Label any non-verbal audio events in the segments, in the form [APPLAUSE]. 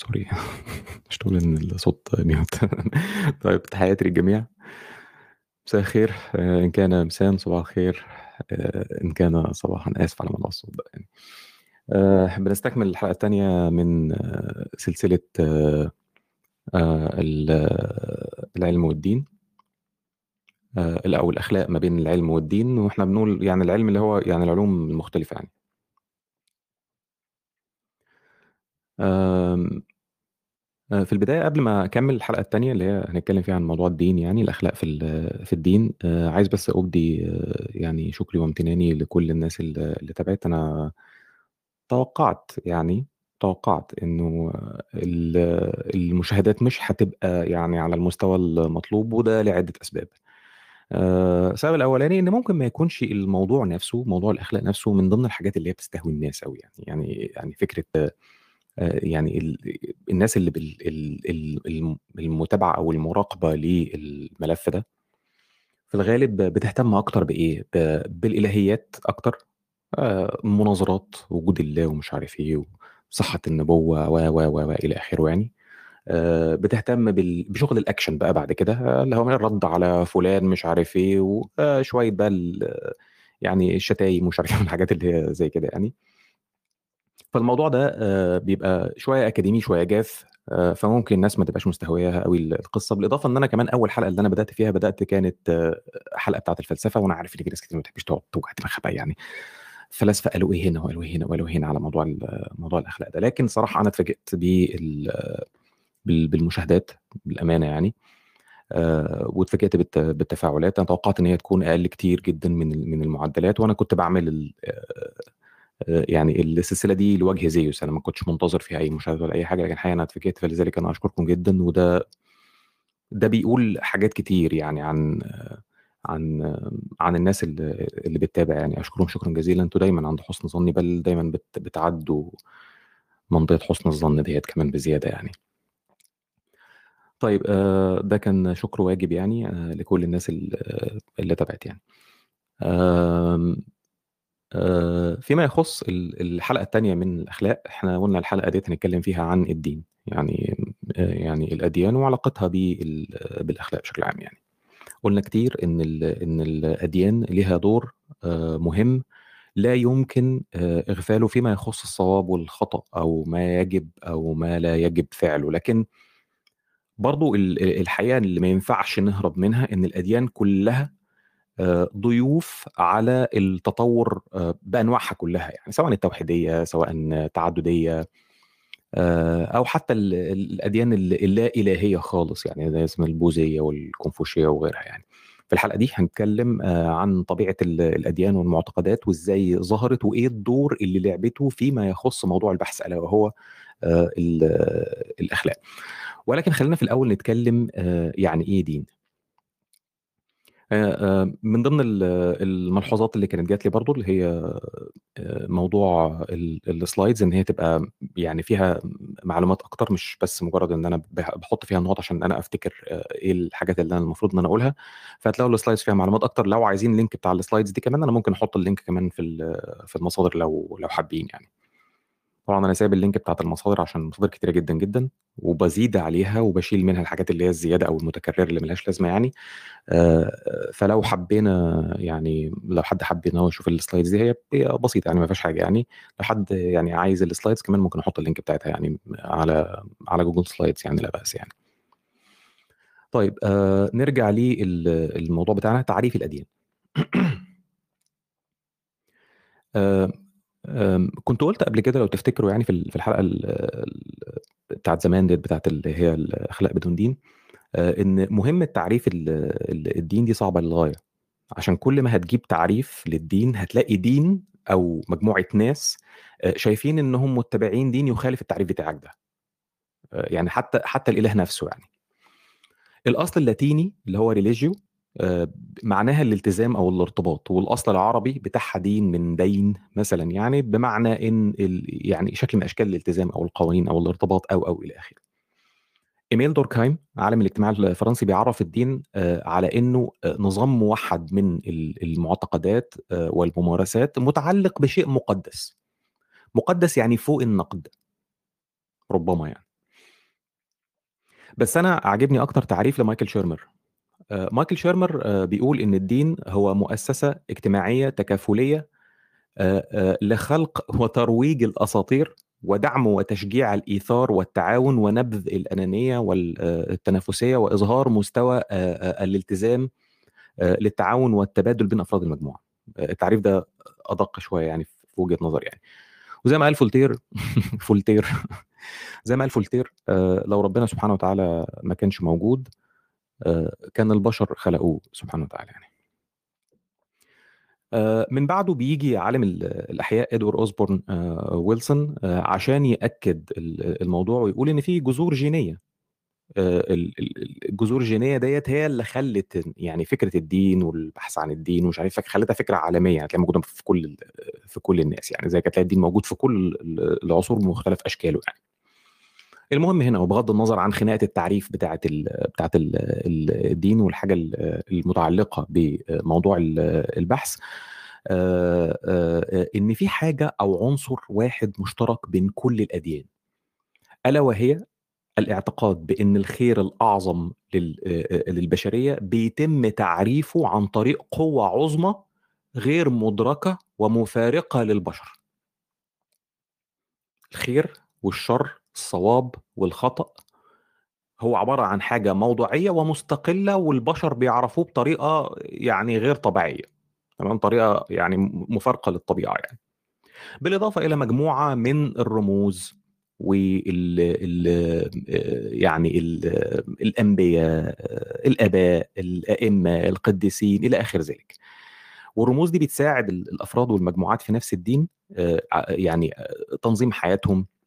سوري مش تقول إن الصوت ميوت [LAUGHS] طيب تحياتي للجميع. مساء الخير. آه، إن كان مساء صباح الخير. آه، إن كان صباحا آسف على موضوع الصوت ده يعني. آه، بنستكمل الحلقة الثانية من آه، العلم والدين. أو الأخلاق ما بين العلم والدين وإحنا بنقول يعني العلم اللي هو يعني العلوم المختلفة يعني. آه، في البداية قبل ما أكمل الحلقة التانية اللي هي هنتكلم فيها عن موضوع الدين يعني الأخلاق في في الدين آه، عايز بس أبدي آه، يعني شكري وامتناني لكل الناس اللي تابعت. أنا توقعت يعني توقعت إنه ال- المشاهدات مش هتبقى يعني على المستوى المطلوب وده لعدة أسباب. السبب الأولاني إن ممكن ما يكونش الموضوع نفسه موضوع الأخلاق نفسه من ضمن الحاجات اللي هي بتستهوي الناس أوي يعني يعني يعني فكرة آه، يعني ال- الناس اللي بال ال- ال- الم- المتابعة أو المراقبة للملف ده في الغالب بتهتم أكتر بإيه؟ ب- بالإلهيات أكتر؟ آه، مناظرات وجود الله ومش عارف إيه وصحة النبوة و و و إلى آخره يعني. آه، بتهتم بشغل الأكشن بقى بعد كده اللي هو الرد على فلان مش عارف إيه وشويه بقى يعني الشتايم ومش عارف إيه [LAUGHS] الحاجات اللي هي زي كده يعني. فالموضوع ده آه، بيبقى شوية أكاديمي شوية جاف آه، فممكن الناس ما تبقاش مستهوياها قوي القصة بالإضافة إن أنا كمان أول حلقة اللي أنا بدأت فيها بدأت كانت آه، حلقة بتاعة الفلسفة وأنا عارف إن في ناس كتير ما بتحبش تقعد توجع دماغها بقى يعني. فلاسفة قالوا إيه هنا وقالوا إيه هنا وقالوا هنا على موضوع موضوع الأخلاق ده. لكن صراحة أنا اتفاجئت بال- بال- بالمشاهدات بالأمانة يعني واتفاجئت بالت- بالتفاعلات. أنا توقعت إن هي تكون أقل كتير جدا من من المعدلات وأنا كنت بعمل يعني السلسلة دي لوجه زيوس أنا ما كنتش منتظر فيها أي مشاهدة ولا أي حاجة لكن الحقيقة أنا اتفاجئت فلذلك أنا أشكركم جدا وده ده بيقول حاجات كتير يعني عن عن عن الناس اللي اللي بتتابع يعني. أشكرهم شكرا جزيلا أنتوا دايما عند حسن ظني بل دايما بت بتعدوا منطقة حسن الظن ديت كمان بزيادة يعني. طيب آه، ده كان شكر واجب يعني آه، لكل الناس اللي اللي تابعت يعني. فيما يخص ال- الحلقة التانية من الأخلاق إحنا قلنا الحلقة دي هنتكلم فيها عن الدين يعني آه، يعني الأديان وعلاقتها بال- بالأخلاق بشكل عام يعني. قلنا كتير إن ال- إن الأديان لها دور آه، مهم لا يمكن آه، إغفاله فيما يخص الصواب والخطأ أو ما يجب أو ما لا يجب فعله. لكن برضو ال- ال- الحقيقة اللي ما ينفعش نهرب منها إن الأديان كلها آه، ضيوف على التطور آه، بأنواعها كلها يعني سواء التوحيدية سواء التعدديه آه، أو حتى ال- ال- الأديان ال- اللا الهيه خالص يعني زي اسم البوذية والكونفوشية وغيرها يعني. في الحلقة دي هنتكلم آه، عن طبيعة ال- الأديان والمعتقدات وإزاي ظهرت وإيه الدور اللي لعبته فيما يخص موضوع البحث ألا وهو آه، ال- آه، الأخلاق. ولكن خلينا في الأول نتكلم آه، يعني إيه دين. آه، آه، من ضمن ال- الملحوظات اللي كانت جات لي برضو اللي هي آه، موضوع ال slides إن هي تبقى يعني فيها معلومات أكتر مش بس مجرد أنا بح- بحط فيها النقط عشان أنا أفتكر آه، إيه الحاجات اللي أنا المفروض إن أنا أقولها. فهتلاقوا ال slides فيها معلومات أكتر. لو عايزين ال link بتاع ال slides دي كمان أنا ممكن أحط ال link كمان في في المصادر لو لو حابين يعني. طبعا أنا سايب ال link بتاعت المصادر عشان مصادر كتيرة جدا جدا وبزيد عليها وبشيل منها الحاجات اللي هي الزيادة أو المتكررة اللي ملهاش لازمة يعني. آه، فلو حبينا يعني لو حد حب إن هو يشوف ال slides دي هي بسيطة يعني ما فيهاش حاجة يعني. لو حد يعني عايز ال slides كمان ممكن أحط ال link بتاعتها يعني على على Google Slides يعني لا بأس يعني. طيب آه نرجع للموضوع بتاعنا تعريف الأديان. [CLEARS THROAT] آه كنت قلت قبل كده لو تفتكروا يعني في ال- في الحلقة ال- بتاعت زمان ديت بتاعت اللي هي الأخلاق بدون دين آه، إن مهمه تعريف ال- ال- الدين دي صعبة للغاية. عشان كل ما هتجيب تعريف للدين هتلاقي دين أو مجموعة ناس آه، شايفين إنهم متبعين دين يخالف التعريف بتاعك ده. آه، يعني حتى حتى الإله نفسه يعني. الأصل اللاتيني اللي هو religio معناها الالتزام أو الارتباط والأصل العربي بتاعها دين من دين مثلا يعني بمعنى إن ال- يعني شكل من أشكال الالتزام أو القوانين أو الارتباط أو أو إلى آخره. إميل دوركهايم عالم الاجتماع الفرنسي بيعرف الدين آه، على إنه آه، نظام موحد من ال- المعتقدات آه، والممارسات متعلق بشيء مقدس. مقدس يعني فوق النقد. ربما يعني. بس أنا عاجبني أكتر تعريف لمايكل شيرمر. آه، مايكل شيرمر آه، بيقول إن الدين هو مؤسسة اجتماعية تكافلية آه، آه، لخلق وترويج الأساطير ودعم وتشجيع الإيثار والتعاون ونبذ الأنانية والتنافسية وإظهار مستوى آه، آه، الالتزام آه، للتعاون والتبادل بين أفراد المجموعة. آه، التعريف ده أدق شوية يعني في وجهة نظري يعني. وزي ما قال فولتير [LAUGHS] فولتير [LAUGHS] زي ما قال فولتير آه، لو ربنا سبحانه وتعالى ما كانش موجود آه، كان البشر خلقوه سبحانه وتعالى يعني. آه، من بعده بيجي عالم ال- الأحياء إدوارد أوزبورن آه، ويلسون آه، عشان يأكد ال- الموضوع ويقول إن في جذور جينية. آه، ال- ال- الجذور الجينية ديت هي اللي خلت يعني فكرة الدين والبحث عن الدين ومش عارف خلتها فكرة عالمية هتلاقيها موجودة في كل في كل الناس يعني زي كانت الدين موجود في كل ال- العصور بمختلف أشكاله يعني. المهم هنا وبغض النظر عن خناقة التعريف بتاعه بتاعه ال الدين والحاجة ال- المتعلقة بموضوع ال- البحث آه، آه، إن في حاجة أو عنصر واحد مشترك بين كل الأديان. ألا وهي الاعتقاد بإن الخير الأعظم آه، للبشرية بيتم تعريفه عن طريق قوة عظمى غير مدركة ومفارقة للبشر. الخير والشر الصواب والخطأ هو عبارة عن حاجة موضوعية ومستقلة والبشر بيعرفوه بطريقة يعني غير طبيعية تمام؟ طريقة يعني مفارقة للطبيعة يعني. بالإضافة إلى مجموعة من الرموز وال ال يعني ال الأنبياء الآباء الأئمة القديسين إلى آخر ذلك. والرموز دي بتساعد ال- الأفراد والمجموعات في نفس الدين آه، يعني آه، تنظيم حياتهم آه، آه،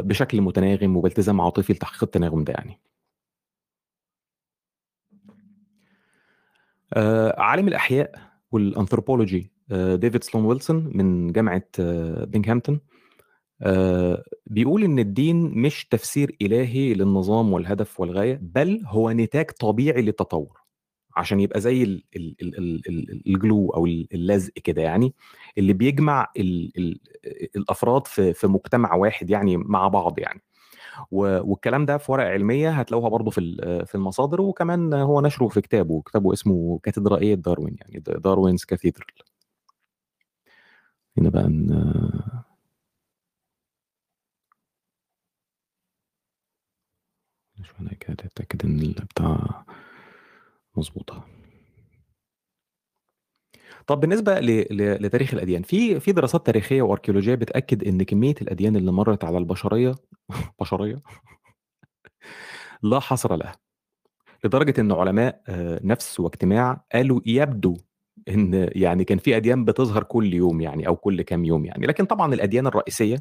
بشكل متناغم وبالتزام عاطفي لتحقيق التناغم ده يعني. آه، عالم الأحياء والأنثروبولوجي آه، ديفيد سلون ويلسون من جامعة آه، بينغهامتون آه، بيقول إن الدين مش تفسير إلهي للنظام والهدف والغاية بل هو نتاج طبيعي للتطور. عشان يبقى زي ال- ال- ال- ال- ال- الجلو أو ال- اللزق كده يعني اللي بيجمع ال- ال- الأفراد في في مجتمع واحد يعني مع بعض يعني. والكلام ده في ورقة علمية هتلاقوها برضو في في المصادر وكمان هو نشره في كتابه كتابه اسمه كاتدرائية داروين يعني داروينز كاثيدرال. هنا بقى ن- نشوف هنا كده تتأكد إن البتاع مظبوطة طب بالنسبة. لتاريخ الأديان في في دراسات تاريخية وأركيولوجية بتأكد إن كمية الأديان اللي مرت على البشرية [LAUGHS] بشرية لا حصر لها لدرجة إن علماء آه، نفس واجتماع قالوا يبدو إن يعني كان في أديان بتظهر كل يوم يعني أو كل كام يوم يعني لكن طبعا الأديان الرئيسية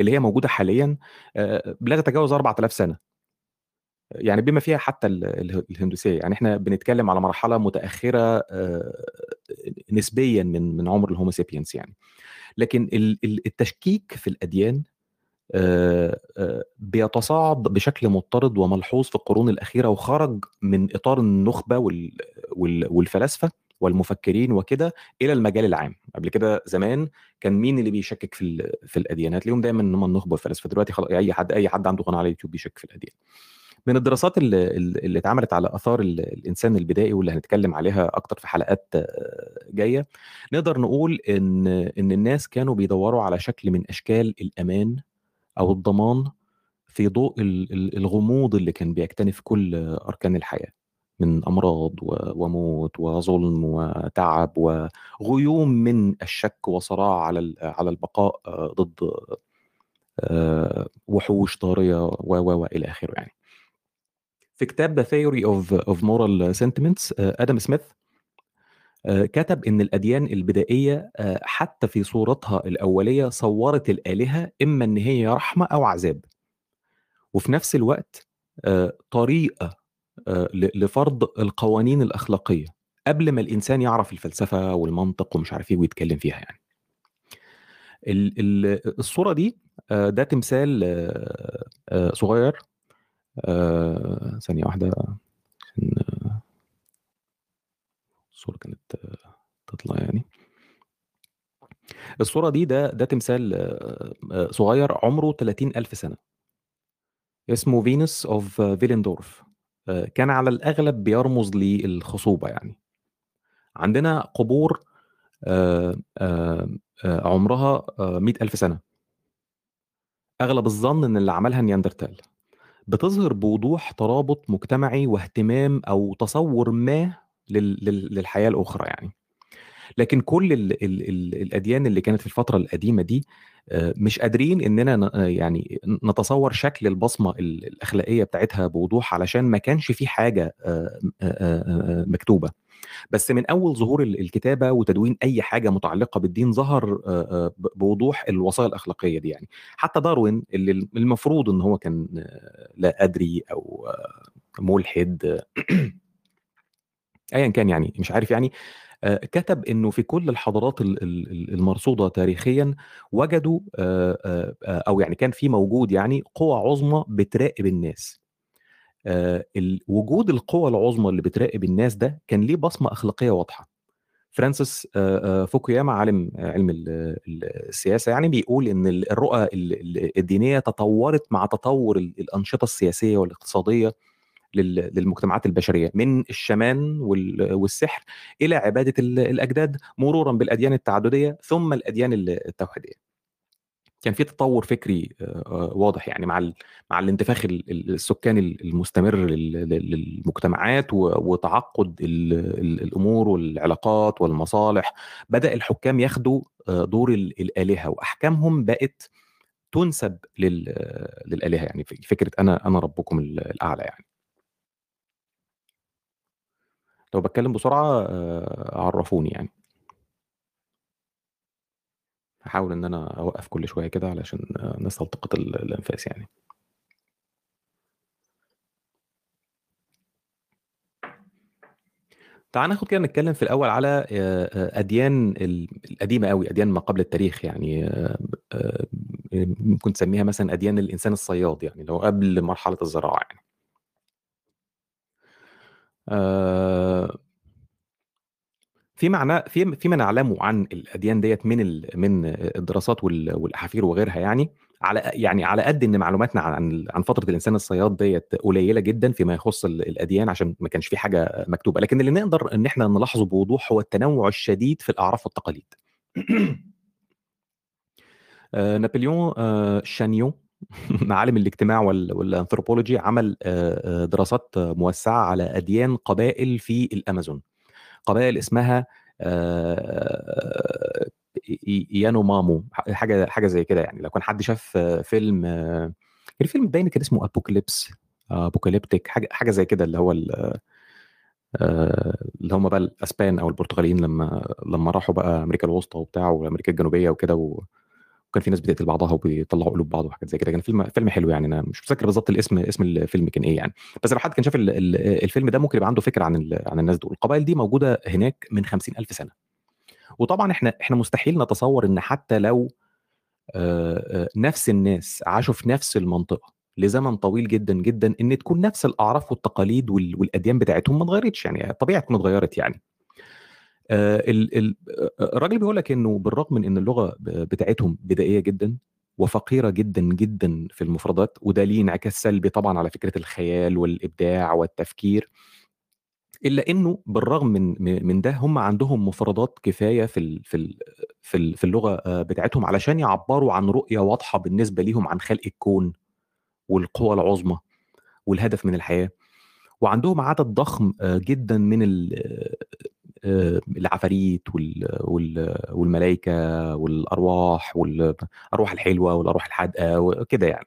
اللي هي موجودة حاليا آه، لا تتجاوز 4000 سنة يعني بما فيها حتى ال- ال- الهندوسية يعني إحنا بنتكلم على مرحلة متأخرة آه، نسبيا من من عمر الهومو سيبينس يعني. لكن ال- ال- التشكيك في الأديان آه، آه، بيتصاعد بشكل مضطرد وملحوظ في القرون الأخيرة وخرج من إطار النخبة وال- وال- والفلاسفة والمفكرين وكده إلى المجال العام. قبل كده زمان كان مين اللي بيشكك في في الأديان؟ هتلاقيهم دايما ان هم النخبة والفلاسفة. دلوقتي خلاص أي حد أي حد عنده قناة على اليوتيوب بيشكك في الأديان. من الدراسات اللي, اللي اتعملت على آثار ال- الإنسان البدائي واللي هنتكلم عليها أكتر في حلقات آه، جاية نقدر نقول إن إن الناس كانوا بيدوروا على شكل من أشكال الأمان أو الضمان في ضوء ال- ال- الغموض اللي كان بيكتنف كل أركان الحياة من أمراض وموت وظلم وتعب وغيوم من الشك وصراع على على البقاء آه، ضد آه، وحوش طارية و و إلى آخره يعني. في كتاب Theory of, of Moral Sentiments آه، آدم سميث آه، كتب إن الأديان البدائية آه، حتى في صورتها الأولية صورت الآلهة إما إن هي رحمة أو عذاب. وفي نفس الوقت آه، طريقة ل- لفرض القوانين الأخلاقية قبل ما الإنسان يعرف الفلسفة والمنطق ومش عارف إيه ويتكلم فيها يعني. ال- ال- الصورة دي ده تمثال صغير آه، ثانية واحدة. عشان الصورة كانت آه، تطلع يعني. الصورة دي ده ده تمثال آه، صغير عمره 30 ألف سنة. اسمه Venus of Willendorf كان على الأغلب بيرمز للخصوبة يعني. عندنا قبور عمرها مئة ألف سنة. أغلب الظن إن اللي عملها نياندرتال. بتظهر بوضوح ترابط مجتمعي واهتمام أو تصور ما للحياة الأخرى يعني. لكن كل ال ال ال الأديان اللي كانت في الفترة القديمة دي مش قادرين إننا يعني نتصور شكل البصمة الأخلاقية بتاعتها بوضوح علشان ما كانش في حاجة مكتوبة. بس من أول ظهور الكتابة وتدوين أي حاجة متعلقة بالدين ظهر بوضوح الوصايا الأخلاقية دي يعني. حتى داروين اللي المفروض إن هو كان لا أدري أو ملحد ايا كان يعني مش عارف يعني كتب إنه في كل الحضارات المرصودة تاريخيا وجدوا أو يعني كان في موجود يعني قوى عظمى بتراقب الناس. وجود القوى العظمى اللي بتراقب الناس ده كان ليه بصمة أخلاقية واضحة فرانسيس فوكوياما عالم علم السياسة يعني بيقول إن الرؤى الدينية تطورت مع تطور الأنشطة السياسية والاقتصادية للمجتمعات البشرية من الشمان والسحر إلى عبادة الأجداد مرورا بالأديان التعددية ثم الأديان التوحيدية. كان في تطور فكري واضح يعني مع مع الانتفاخ السكاني المستمر للمجتمعات وتعقد الأمور والعلاقات والمصالح. بدأ الحكام ياخدوا دور الآلهة وأحكامهم بقت تنسب للآلهة يعني فكرة أنا أنا ربكم الأعلى يعني. لو بتكلم بسرعة آه، عرفوني يعني. هحاول إن أنا أوقف كل شوية كده علشان الناس تلتقط الأنفاس يعني. تعال ناخد كده نتكلم في الأول على أديان القديمة قوي أديان ما قبل التاريخ يعني ممكن تسميها مثلا أديان الإنسان الصياد يعني لو قبل مرحلة الزراعة يعني. في معنى في فيما نعلمه عن الأديان ديت من ال من الدراسات والأحافير وغيرها يعني على يعني على قد إن معلوماتنا عن عن فترة الإنسان الصياد ديت قليلة جدا فيما يخص الأديان عشان ما كانش في حاجة مكتوبة. لكن اللي نقدر إن إحنا نلاحظه بوضوح هو التنوع الشديد في الأعراف والتقاليد. [CLEARS THROAT] آه، نابليون آه، شانيون [LAUGHS] عالم الاجتماع والأنثروبولوجي عمل دراسات موسعة على أديان قبائل في الأمازون. قبائل اسمها يانو مامو حاجة حاجة زي كده يعني. لو كان حد شاف فيلم الفيلم باين كان اسمه ابوكاليبس ابوكاليبتيك حاجة حاجة زي كده اللي هو اللي هم بقى الأسبان أو البرتغاليين لما لما راحوا بقى أمريكا الوسطى وبتاع وأمريكا الجنوبية وكده وكان في ناس بتقتل بعضها وبيطلعوا قلوب بعض وحاجات زي كده. كان فيلم فيلم حلو يعني أنا مش متذكر بالظبط الاسم اسم الفيلم كان إيه يعني. بس لو حد كان شاف الفيلم ده ممكن يبقى عنده فكرة عن عن الناس دول. القبائل دي موجودة هناك من خمسين ألف سنة. وطبعا إحنا إحنا مستحيل نتصور إن حتى لو نفس الناس عاشوا في نفس المنطقة لزمن طويل جدا جدا إن تكون نفس الأعراف والتقاليد والأديان بتاعتهم ما اتغيرتش يعني طبيعي تكون اتغيرت يعني. آه، الراجل بيقول لك إنه بالرغم من إن اللغة بتاعتهم بدائية جدا وفقيرة جدا جدا في المفردات وده ليه انعكاس سلبي طبعا على فكرة الخيال والإبداع والتفكير إلا إنه بالرغم من من ده هم عندهم مفردات كفاية في في في اللغة آه، بتاعتهم علشان يعبروا عن رؤية واضحة بالنسبة ليهم عن خلق الكون والقوى العظمى والهدف من الحياة. وعندهم عدد ضخم آه، جدا من آه، العفاريت والملائكه والأرواح والارواح الحلوة والأرواح الحادقة وكده يعني.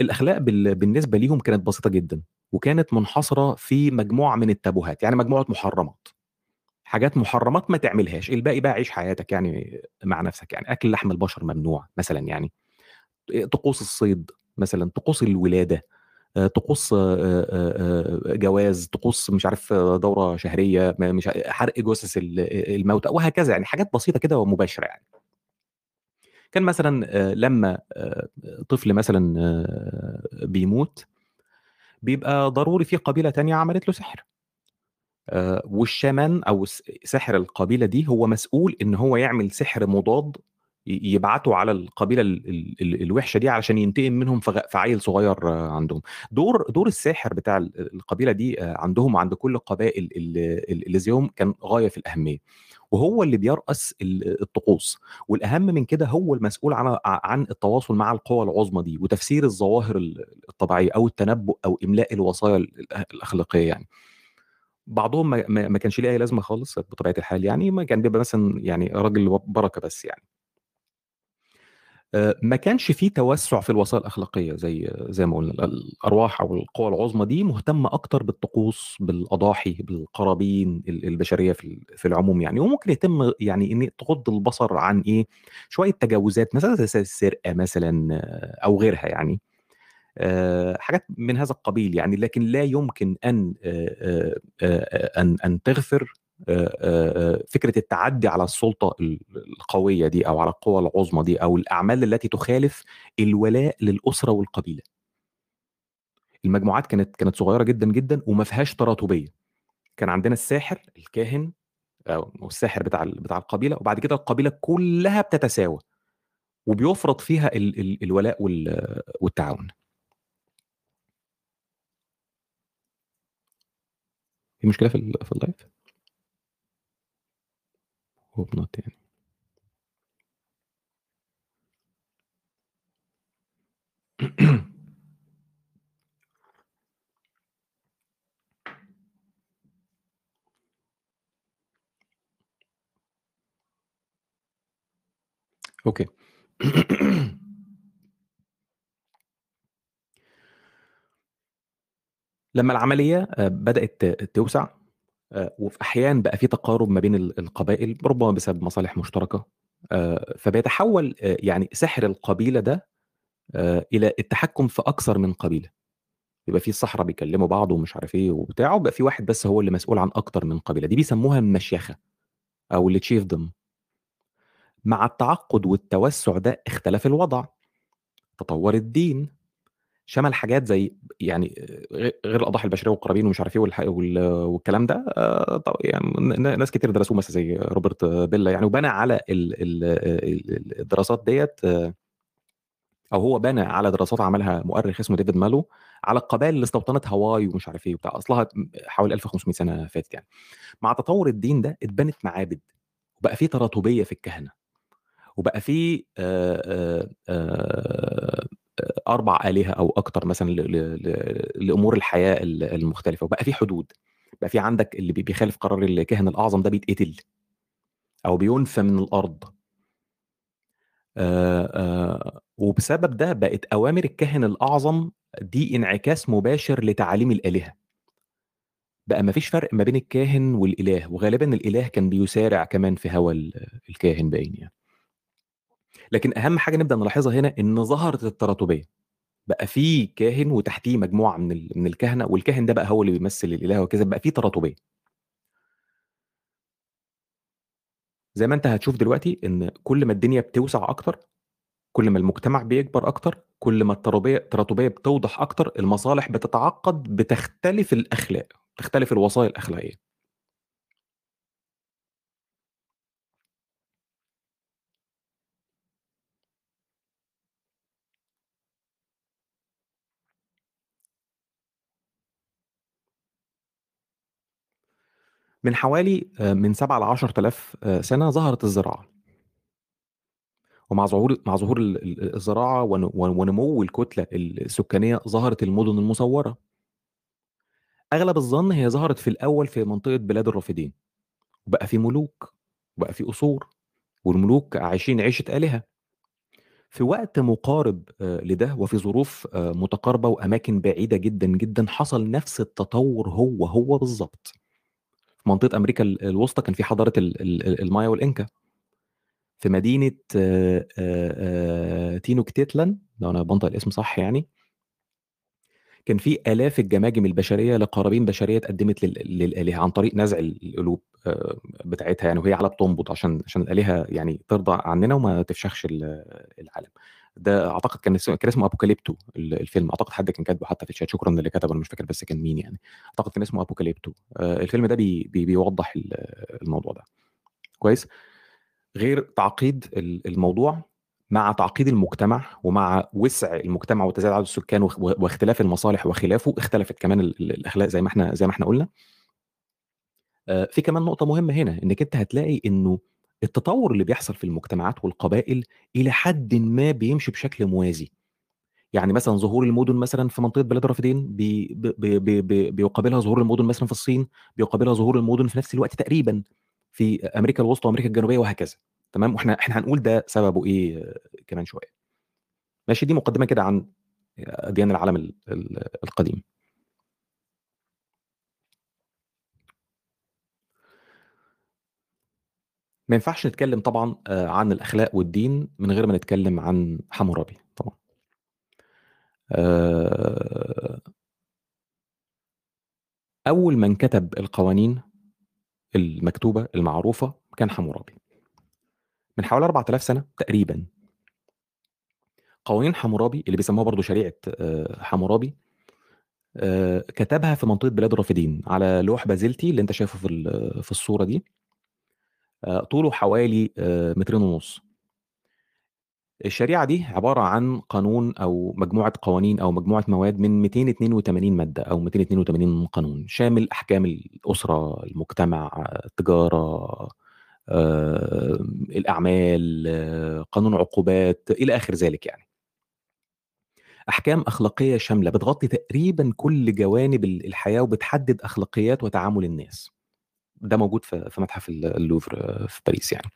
الأخلاق بالنسبة ليهم كانت بسيطة جدا وكانت منحصرة في مجموعة من التابوهات يعني مجموعة محرمات. حاجات محرمات ما تعملهاش الباقي بقى عيش حياتك يعني مع نفسك يعني. أكل لحم البشر ممنوع مثلا يعني. طقوس الصيد مثلا طقوس الولادة طقوس جواز طقوس مش عارف دورة شهرية مش حرق جثث الموتى وهكذا يعني حاجات بسيطة كده ومباشرة يعني. كان مثلا لما طفل مثلا بيموت بيبقى ضروري في قبيلة تانية عملت له سحر. والشامان أو سحر القبيلة دي هو مسؤول إن هو يعمل سحر مضاد يبعتوا على القبيلة ال ال ال الوحشة دي علشان ينتقم منهم في عيل صغير عندهم. دور دور الساحر بتاع ال- القبيلة دي آه، عندهم وعند كل القبائل ال- ال- اللي زيهم كان غاية في الأهمية. وهو اللي بيرأس ال- الطقوس. والأهم من كده هو المسؤول عن عن التواصل مع القوى العظمى دي وتفسير الظواهر ال- الطبيعية أو التنبؤ أو إملاء الوصايا ال- الأخلاقية يعني. بعضهم ما, كانش ليه أي لازمة خالص بطبيعة الحال يعني ما كان بيبقى مثلا يعني راجل بركة بس يعني. ما كانش فيه توسع في الوسائل الأخلاقية زي زي ما قلنا الأرواح أو القوى العظمى دي مهتمة أكتر بالطقوس بالأضاحي بالقرابين ال- البشرية في في العموم يعني. وممكن يتم يعني إن تغض البصر عن إيه شوية تجاوزات مثلا السرقه مثلا آه، أو غيرها يعني. آه، حاجات من هذا القبيل يعني. لكن لا يمكن أن آه، آه، آه، أن أن تغفر آه، آه، فكرة التعدي على السلطة ال- القوية دي أو على القوى العظمى دي أو الأعمال التي تخالف الولاء للأسرة والقبيلة. المجموعات كانت كانت صغيرة جدا جدا وما فيهاش تراتبية. كان عندنا الساحر الكاهن أو الساحر بتاع بتاع القبيلة وبعد كده القبيلة كلها بتتساوى وبيفرض فيها ال- ال- الولاء وال- والتعاون. في مشكلة في اللايف؟ هوب نوت يعني. [COUGHS] أوكي [COUGHS] لما العملية آه، بدأت توسع وفي أحيان بقى في تقارب ما بين ال- القبائل ربما بسبب مصالح مشتركة آه، فبيتحول آه، يعني سحر القبيلة ده آه، إلى التحكم في أكثر من قبيلة. يبقى في الصحراء بيكلموا بعض ومش عارف إيه وبتاع وبقى في واحد بس هو اللي مسؤول عن أكتر من قبيلة. دي بيسموها المشيخة أو التشيفدم مع التعقد والتوسع ده اختلف الوضع. تطور الدين شمل حاجات زي يعني غير الأضاحي البشرية والقرابين ومش عارف إيه والكلام ده يعني ناس كتير درسوه مثلا زي روبرت بيلا يعني وبنى على ال- ال- ال- الدراسات ديت أو هو بنى على دراسات عملها مؤرخ اسمه ديفيد مالو على القبائل اللي استوطنت هاواي ومش عارف إيه وبتاع أصلها حوالي 1500 سنة فاتت يعني. مع تطور الدين ده اتبنت معابد وبقى في تراتبية في الكهنة وبقى في أربع آلهة أو أكتر مثلا لأمور الحياة ال- المختلفة وبقى في حدود. بقى في عندك اللي بي- بيخالف قرار الكاهن الأعظم ده بيتقتل أو بينفى من الأرض. آه، آه، وبسبب ده بقت أوامر الكاهن الأعظم دي انعكاس مباشر لتعاليم الآلهة. بقى ما فيش فرق ما بين الكاهن والإله وغالبا الإله كان بيسارع كمان في هوى ال- الكاهن باين يعني. لكن أهم حاجة نبدأ نلاحظها هنا إن ظهرت التراتبية. بقى في كاهن وتحتيه مجموعة من من الكهنة والكاهن ده بقى هو اللي بيمثل الإله وكذا بقى في تراتبية. زي ما أنت هتشوف دلوقتي إن كل ما الدنيا بتوسع أكتر كل ما المجتمع بيكبر أكتر كل ما التراتبية بتوضح أكتر المصالح بتتعقد بتختلف الأخلاق تختلف الوصايا الأخلاقية. من حوالي آه، من 7 ل 10000 آه، سنة ظهرت الزراعة. ومع ظهور مع ظهور ال- ال- الزراعة ون- ونمو الكتلة السكانية ظهرت المدن المصورة. أغلب الظن هي ظهرت في الأول في منطقة بلاد الرافدين. وبقى في ملوك وبقى في قصور والملوك عايشين عيشة آلهة. في وقت مقارب آه، لده وفي ظروف آه، متقاربة وأماكن بعيدة جدا جدا حصل نفس التطور هو هو بالظبط. منطقة أمريكا ال- الوسطى كان في حضارة ال- ال- المايا والإنكا. في مدينة تينوكتيتلان لو أنا بنطق الاسم صح يعني كان في آلاف الجماجم البشرية لقرابين بشرية اتقدمت لل- للآلهة عن طريق نزع القلوب بتاعتها يعني وهي على بتنبض عشان عشان الآلهة يعني ترضى عننا وما تفشخش ال- العالم. ده أعتقد كان اسمه كان اسمه ابوكاليبتو ال- الفيلم. أعتقد حد كان كاتبه حتى في الشات. شكرا للي كتبه أنا مش فاكر بس كان مين يعني. أعتقد كان اسمه Apocalypto آه، الفيلم ده بي بي بيوضح ال- الموضوع ده. كويس. غير تعقيد ال الموضوع مع تعقيد المجتمع ومع وسع المجتمع وتزايد عدد السكان واخ واختلاف المصالح وخلافه، اختلفت كمان ال ال الأخلاق زي ما إحنا زي ما إحنا قُلنا. آآ في كمان نقطة مهمة هنا، إنّك أنت هتلاقي إنه التطوّر اللي بيحصل في المجتمعات والقبائل إلى حدٍ ما بيمشي بشكل موازي. يعني مثلًا ظهور المُدن مثلًا في منطقة بلاد الرافدين بي ب ب ب ب بيقابلها ظهور المُدن مثلًا في الصين، بيقابلها ظهور المُدن في نفس الوقت تقريبًا في أمريكا الوسطى وأمريكا الجنوبية وهكذا، تمام؟ وإحنا إحنا هنقول ده سببه إيه كمان شوية. ماشي، دي مقدمة كده عن أديان العالم ال ال القديم. ما ينفعش نتكلم طبعًا آآ عن الأخلاق والدين من غير ما نتكلم عن حمورابي طبعًا. آآ أول من كتب القوانين المكتوبة المعروفة كان حمورابي. من حوالي 4000 سنة تقريبًا. قوانين حمورابي اللي بيسموها برضه شريعة آآ حمورابي كتبها في منطقة بلاد الرافدين على لوح بازلتي اللي أنت شايفه في في الصورة دي. آآ طوله حوالي آآ مترين ونُص. الشريعة دي عبارة عن قانون أو مجموعة قوانين أو مجموعة مواد من 282 مادة أو 282 قانون، شامل أحكام الأسرة، المجتمع، التجارة، آآ الأعمال، قانون عقوبات، إلى آخر ذلك يعني. أحكام أخلاقية شاملة بتغطي تقريبًا كل جوانب ال الحياة وبتحدد أخلاقيات وتعامل الناس. ده موجود في في متحف ال اللوفر في باريس يعني.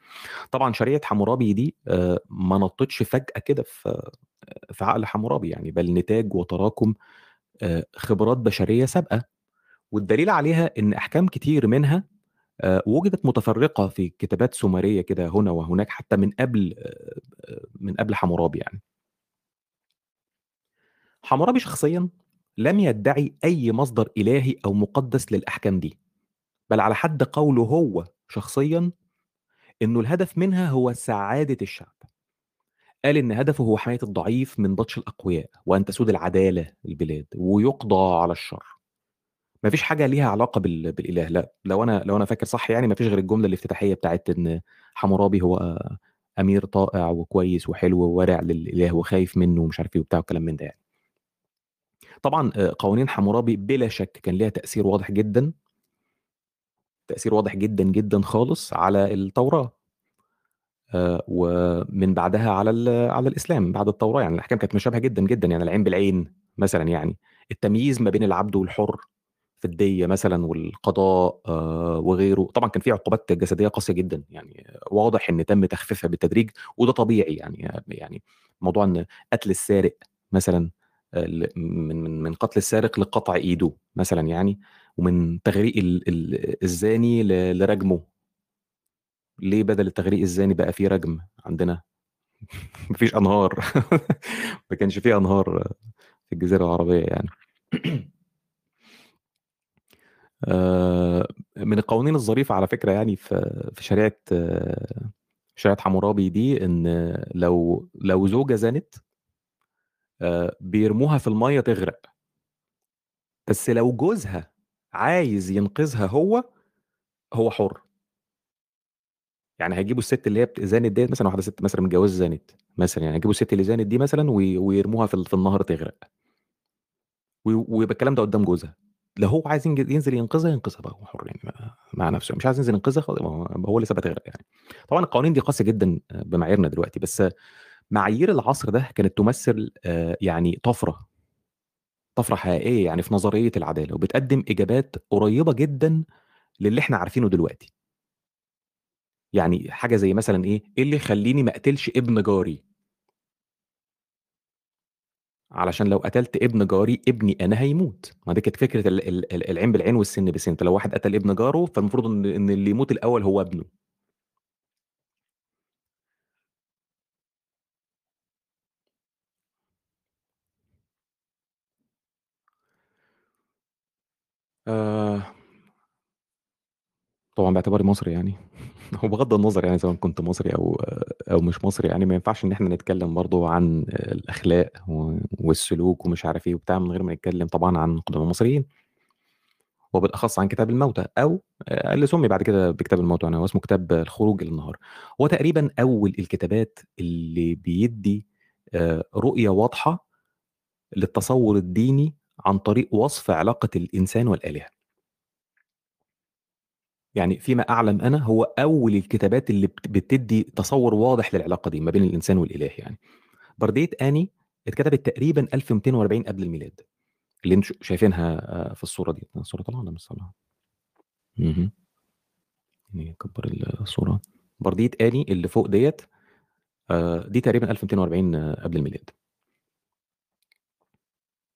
طبعًا شريعة حمورابي دي آآ ما نطّتش فجأة كده في في عقل حمورابي يعني، بل نتاج وتراكم خبرات بشرية سابقة، والدليل عليها إن أحكام كتير منها وُجدت متفرقة في كتابات سومرية كده هنا وهناك حتى من قبل من قبل حمورابي يعني. حمورابي شخصيًا لم يدعي أي مصدر إلهي أو مقدس للأحكام دي، بل على حد قوله هو شخصيًا إنه الهدف منها هو سعادة الشعب. قال إن هدفه هو حماية الضعيف من بطش الأقوياء، وأن تسود العدالة البلاد، ويُقضى على الشر. ما فيش حاجة ليها علاقة بال بالإله لأ، لو أنا لو أنا فاكر صح يعني ما فيش غير الجملة الافتتاحية بتاعة إن حمورابي هو أمير طائع وكويس وحلو وورع للإله وخايف منه ومش عارف إيه وبتاع وكلام من ده يعني. طبعًا آآ قوانين حمورابي بلا شك كان ليها تأثير واضح جدًا. تأثير واضح جدًا، جدًا خالص على التوراة. آآ ومن بعدها على على الإسلام بعد التوراة، يعني الأحكام كانت مشابهة جدًا، جدًا، يعني العين بالعين مثلًا يعني، التمييز ما بين العبد والحُر في الدية مثلًا والقضاء آآ وغيره، طبعًا كان في عقوبات جسدية قاسية جدًا، يعني واضح إن تم تخفيفها بالتدريج وده طبيعي. يعني يعني موضوع إن قتل السارق مثلًا ل من من من قتل السارق لقطع إيده مثلًا يعني، ومن تغريق ال ال الزاني لرجمه. ليه بدل التغريق الزاني بقى في رجم عندنا؟ [LAUGHS] ما فيش أنهار [LAUGHS] ما كانش في أنهار في الجزيرة العربية يعني. [CLEARS THROAT] آآ من القوانين الظريفة على فكرة يعني في في شريعة شريعة حمورابي دي إن لو لو زوجة زنت آآ بيرموها في المَيّة تغرق. بس لو جوزها عايز ينقذها هو، هو حُر. يعني هيجيبوا الست اللي هي زنت ديّة مثلًا واحدة ست مثلًا متجوزة زنت مثلًا يعني، هيجيبوا الست اللي زنت دي مثلًا وي ويرموها في ال في النهر تغرق. ويبقى الكلام ده قدّام جوزها، لو هو عايز ينزل ينقذها ينقذها بقى هو حُر يعني مع نفسه، مش عايز ينزل ينقذها هو اللي سابها تغرق يعني. طبعًا القوانين دي قاسية جدًا بمعاييرنا دلوقتي، بس معايير العصر ده كانت تمثل آآ يعني طفرة. طفرة حقيقية يعني في نظرية العدالة، وبتقدم إجابات قريبة جدًا للي إحنا عارفينه دلوقتي. يعني حاجة زي مثلًا إيه، إيه اللي يخلّيني ما أقتلش ابن جاري؟ علشان لو قتلت ابن جاري، ابني أنا هيموت، ما دي كانت فكرة ال ال ال العين بالعين والسن بالسن، لو واحد قتل ابن جاره فالمفروض إن اللي يموت الأول هو ابنه. طبعًا باعتباري مصري يعني [LAUGHS] هو بغض النظر يعني سواء كنت مصري أو أو مش مصري يعني ما ينفعش إن إحنا نتكلم برضه عن الأخلاق و والسلوك ومش عارف إيه وبتاع، من غير ما نتكلم طبعًا عن قدماء المصريين. وبالأخص عن كتاب الموتى آآ اللي سُمّي بعد كده بكتاب الموتى يعني هو اسمه كتاب الخروج إلى النهار. هو تقريبًا أول الكتابات اللي بيدّي آآ رؤية واضحة للتصوُّر الديني عن طريق وصف علاقة الإنسان والآلهة. يعني فيما أعلم أنا هو أول الكتابات اللي بت بتدّي تصوُّر واضح للعلاقة دي ما بين الإنسان والإله يعني. بردية آني اتكتبت تقريبًا 1240 قبل الميلاد، اللي أنتم ش شايفينها آآ في الصورة دي، والّا مش طالعة؟ اهم. نكبّر ال الصورة. بردية آني اللي فوق ديّة آآ دي تقريبًا 1240 قبل الميلاد.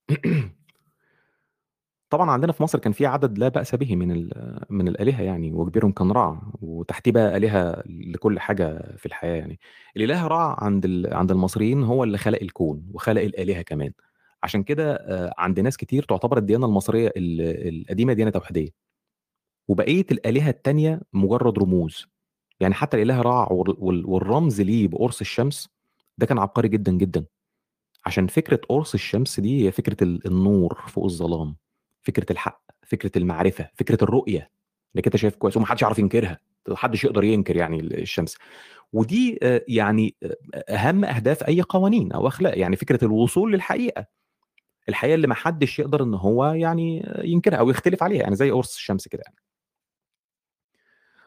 [CLEARS THROAT] طبعًا عندنا في مصر كان في عدد لا بأس به من من الآلهة يعني وكبيرهم كان رَع وتحتيه بقى آلهة لكل حاجة في الحياة يعني. الإله رَع عند عند المصريين هو اللي خلق الكون وخلق الآلهة كمان. عشان كده آآ عند ناس كتير تعتبر الديانة المصرية ال القديمة ديانة توحيدية. وبقية الآلهة التانية مجرّد رموز. يعني حتى الإله رَع وال وال والرمز ليه بقرص الشمس، ده كان عبقري جدًا، جدًا. عشان فكرة قرص الشمس دي هي فكرة ال النور فوق الظلام، فكرة الحق، فكرة المعرفة، فكرة الرؤية، إنّك أنت شايف كويس وما حدش يعرف ينكرها، ما حدش يقدر ينكر يعني ال الشمس. ودي يعني أ أهم أهداف أي قوانين أو أخلاق، يعني فكرة الوصول للحقيقة. الحقيقة اللي ما حدش يقدر إن هو يعني ينكرها أو يختلف عليها، يعني زي قرص الشمس كده يعني.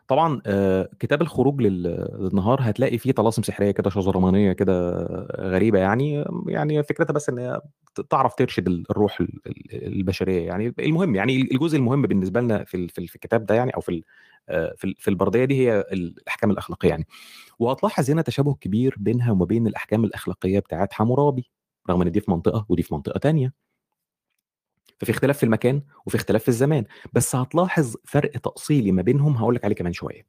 طبعًا آآ كتاب الخروج لل للنهار هتلاقي فيه طلاسم سحرية كده شذرمانية كده غريبة يعني، يعني فكرتها بس إن هي تعرف ترشد ال الروح ال ال البشرية يعني. المهم يعني الجزء المهم بالنسبة لنا في في ال في الكتاب ده يعني أو في آآ في ال في البردية دي هي الأحكام الأخلاقية يعني. وهتلاحظ هنا تشابه كبير بينها وما بين الأحكام الأخلاقية بتاعة حمورابي، رغم إن دي في منطقة ودي في منطقة تانية. ففي اختلاف في المكان وفي اختلاف في الزمان، بس هتلاحظ فرق تأصيلي ما بينهم هاقول لك عليه كمان شوية.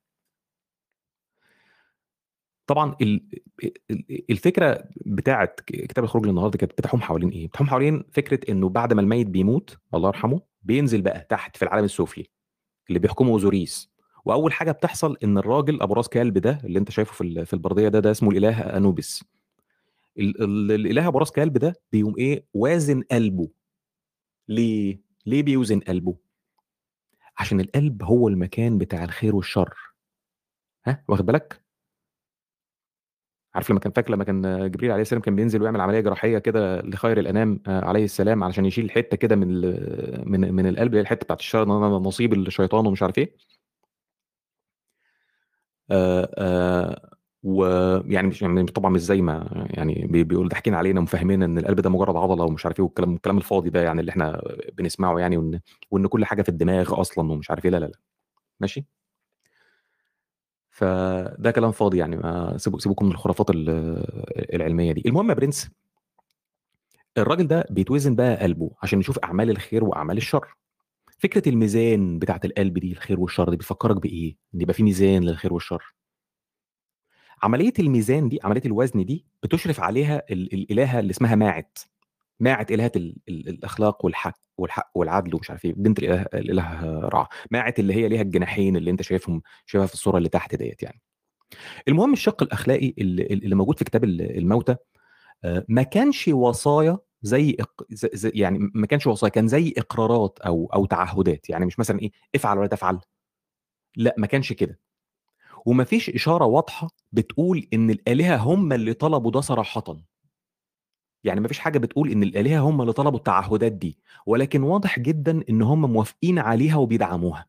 طبعًا ال أ ال الفكرة بتاعة ك كتاب الخروج للنهار دي كانت بتحوم حوالين إيه؟ بتحوم حوالين فكرة إنه بعد ما الميت بيموت الله يرحمه، بينزل بقى تحت في العالم السفلي، اللي بيحكمه أوزوريس، وأول حاجة بتحصل إن الراجل أبو راس كلب ده اللي أنت شايفه في ال في البردية ده، ده اسمه الإله أنوبيس. ال ال الإله أبو راس كلب ده بيقوم إيه، وازن قلبه. ليه؟ ليه بيوزن قلبه؟ عشان القلب هو المكان بتاع الخير والشر. ها، واخد بالك؟ عارف لمّا كان فاكر لمّا كان جبريل عليه السلام كان بينزل ويعمل عملية جراحية كده لخير الأنام آآ عليه السلام علشان يشيل حتّة كده من من من القلب اللي هي الحتّة بتاعة الشر نصيب الشيطان ومش عارف إيه؟ آآ آآ ويعني مش يعني طبعًا مش زي ما يعني بي بيقولوا ضاحكين علينا ومفهميننا إن القلب ده مجرّد عضلة ومش عارف إيه والكلام الكلام الفاضي ده يعني اللي إحنا بنسمعه يعني وإن وإن كل حاجة في الدماغ أصلًا ومش عارف إيه، لا، لا، لأ، ماشي؟ فده كلام فاضي يعني ما سيبو سيبوكم من الخرافات ال العلمية دي. المهم يا برنس الراجل ده بيتوزن بقى قلبه عشان يشوف أعمال الخير وأعمال الشر. فكرة الميزان بتاعة القلب دي الخير والشر دي بتفكّرك بإيه؟ إن يبقى في ميزان للخير والشر. عملية الميزان دي، عملية الوزن دي بتُشرف عليها ال الإلهة اللي اسمها ماعت. ماعت إلهة ال ال الأخلاق والحق والحق والعدل ومش عارف إيه، بنت الإله الإله رع. ماعت اللي هي ليها الجناحين اللي أنت شايفهم شايفها في الصورة اللي تحت ديّة يعني. المهم الشِق الأخلاقي ال ال اللي موجود في كتاب ال الموتى آآ ما كانش وصايا زي يعني ما كانش وصايا، كان زي إقرارات أو أو تعهُّدات. يعني مش مثلًا إيه، افعل ولا تفعل، لأ ما كانش كده. وما فيش إشارة واضحة بتقول إن الآلهة هم اللي طلبوا ده صراحةً. يعني ما فيش حاجة بتقول إن الآلهة هم اللي طلبوا التعهُّدات دي، ولكن واضح جدًا إن هم موافقين عليها وبيدعموها.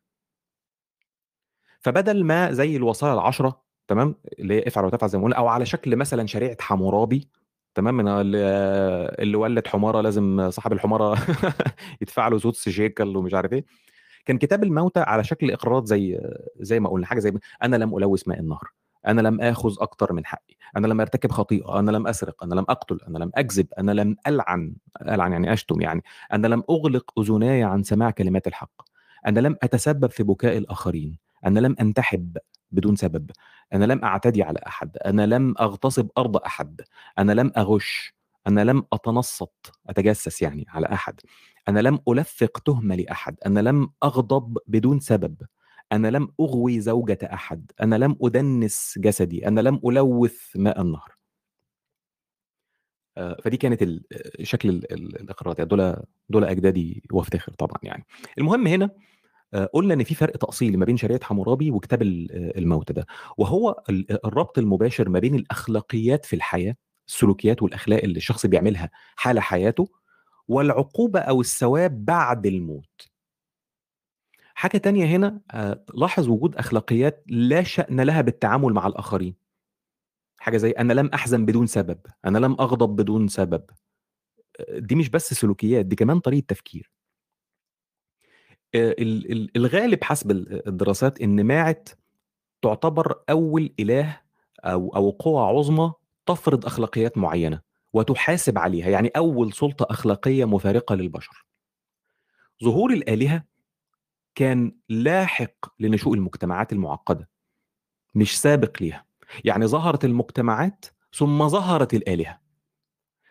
فبدل ما زي الوصايا ال10 تمام، اللي هي افعل ولا تفعل زي ما قُلنا أو على شكل مثلًا شريعة حمورابي تمام، من ال اللي ولِّد حمارة لازم صاحب الحمارة [LAUGHS] يدفع له سُدس شيكل ومش عارف إيه. كان كتاب الموتى على شكل إقرارات زي زي ما قُلنا، حاجة زي أنا لم ألوِّث ماء النهر، أنا لم آخُذ أكتر من حقي، أنا لم أرتكب خطيئة، أنا لم أسرق، أنا لم أقتل، أنا لم أكذب، أنا لم ألعن، ألعن يعني أشتم يعني، أنا لم أغلق أذناي عن سماع كلمات الحق، أنا لم أتسبب في بكاء الآخرين، أنا لم أنتحب بدون سبب، أنا لم أعتدي على أحد، أنا لم أغتصب أرض أحد، أنا لم أغُش، أنا لم أتنصّت، أتجسّس يعني على أحد، أنا لم ألفِّق تهمة لأحد، أنا لم أغضب بدون سبب، أنا لم أغوي زوجة أحد، أنا لم أدنِّس جسدي، أنا لم ألوِّث ماء النهر. آآ فدي كانت ال شكل ال ال الإقرارات، يعني دول دول أجدادي وافتخر طبعًا يعني. المهم هنا آه، قلنا إن في فرق تأصيلي ما بين شريعة حمورابي وكتاب ال- آه، الموتى ده. وهو ال- الربط المباشر ما بين الأخلاقيات في الحياة السلوكيات والأخلاق اللي الشخص بيعملها حال حياته والعقوبة أو الثواب بعد الموت. حاجة تانية هنا آه، لاحظ وجود أخلاقيات لا شأن لها بالتعامل مع الآخرين. حاجة زي أنا لم أحزن بدون سبب أنا لم أغضب بدون سبب. آه، دي مش بس سلوكيات دي كمان طريقة تفكير. آه، ال- ال- الغالب حسب ال- الدراسات إن ماعت تعتبر أول إله أو أو قوى عظمى تفرض أخلاقيات معينة وتحاسب عليها يعني أول سلطة أخلاقية مفارقة للبشر. ظهور الآلهة كان لاحق لنشوء المجتمعات المعقدة مش سابق ليها. يعني ظهرت المجتمعات ثم ظهرت الآلهة.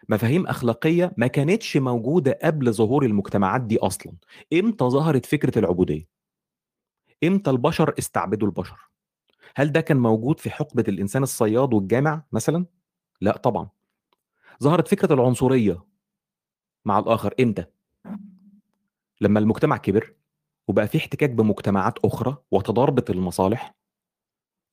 مفاهيم أخلاقية ما كانتش موجودة قبل ظهور المجتمعات دي أصلا. إمتى ظهرت فكرة العبودية؟ إمتى البشر استعبدوا البشر؟ هل ده كان موجود في حقبة الإنسان الصياد والجامع مثلا؟ لا طبعا. ظهرت فكرة العنصرية مع الآخر إمتى؟ لما المجتمع كبر وبقى في احتكاك بمجتمعات أخرى وتضاربت المصالح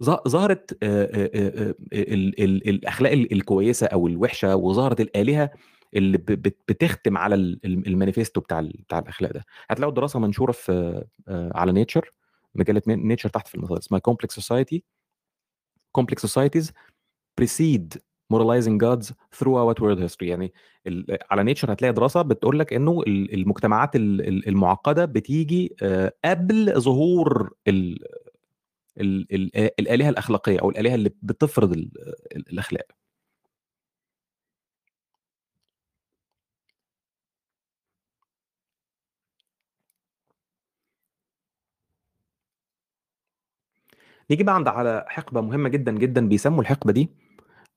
ظهرت ال- ال- الأخلاق ال- الكويسة أو الوحشة وظهرت الآلهة اللي بتختم على ال- ال- المانيفيستو بتاع بتاع الأخلاق ده. هتلاقوا دراسه منشورة في على Nature مجلة Nature تحت في المثال اسمها complex society complex societies precede moralizing gods throughout world history. يعني ال- على Nature هتلاقي دراسة بتقول لك إنه ال- المجتمعات ال- ال- المعقدة بتيجي آه، قبل ظهور ال ال ال الآلهة الأخلاقية أو الآلهة اللي بتفرض ال- الأخلاق. نيجي بقى عند على حقبة مهمة جدا جدا بيسموا الحقبة دي آه،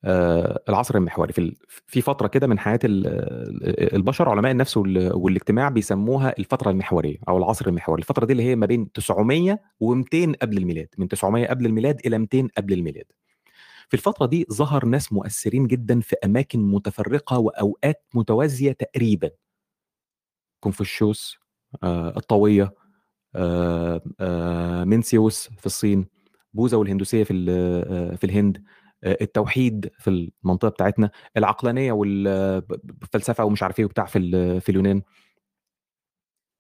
العصر المحوري. في في فترة كده من حياة ال- البشر علماء النفس وال- والاجتماع بيسموها الفترة المحورية أو العصر المحوري. الفترة دي اللي هي ما بين 900 و200 قبل الميلاد من 900 قبل الميلاد إلى 200 قبل الميلاد. في الفترة دي ظهر ناس مؤثرين جدا في أماكن متفرقة وأوقات متوازية تقريبا. كونفوشيوس آه، الطاوية آه، آه، منسيوس في الصين بوذا والهندوسية في آه، في الهند. آه، التوحيد في المنطقة بتاعتنا العقلانية والفلسفه ومش عارف إيه وبتاع في في اليونان.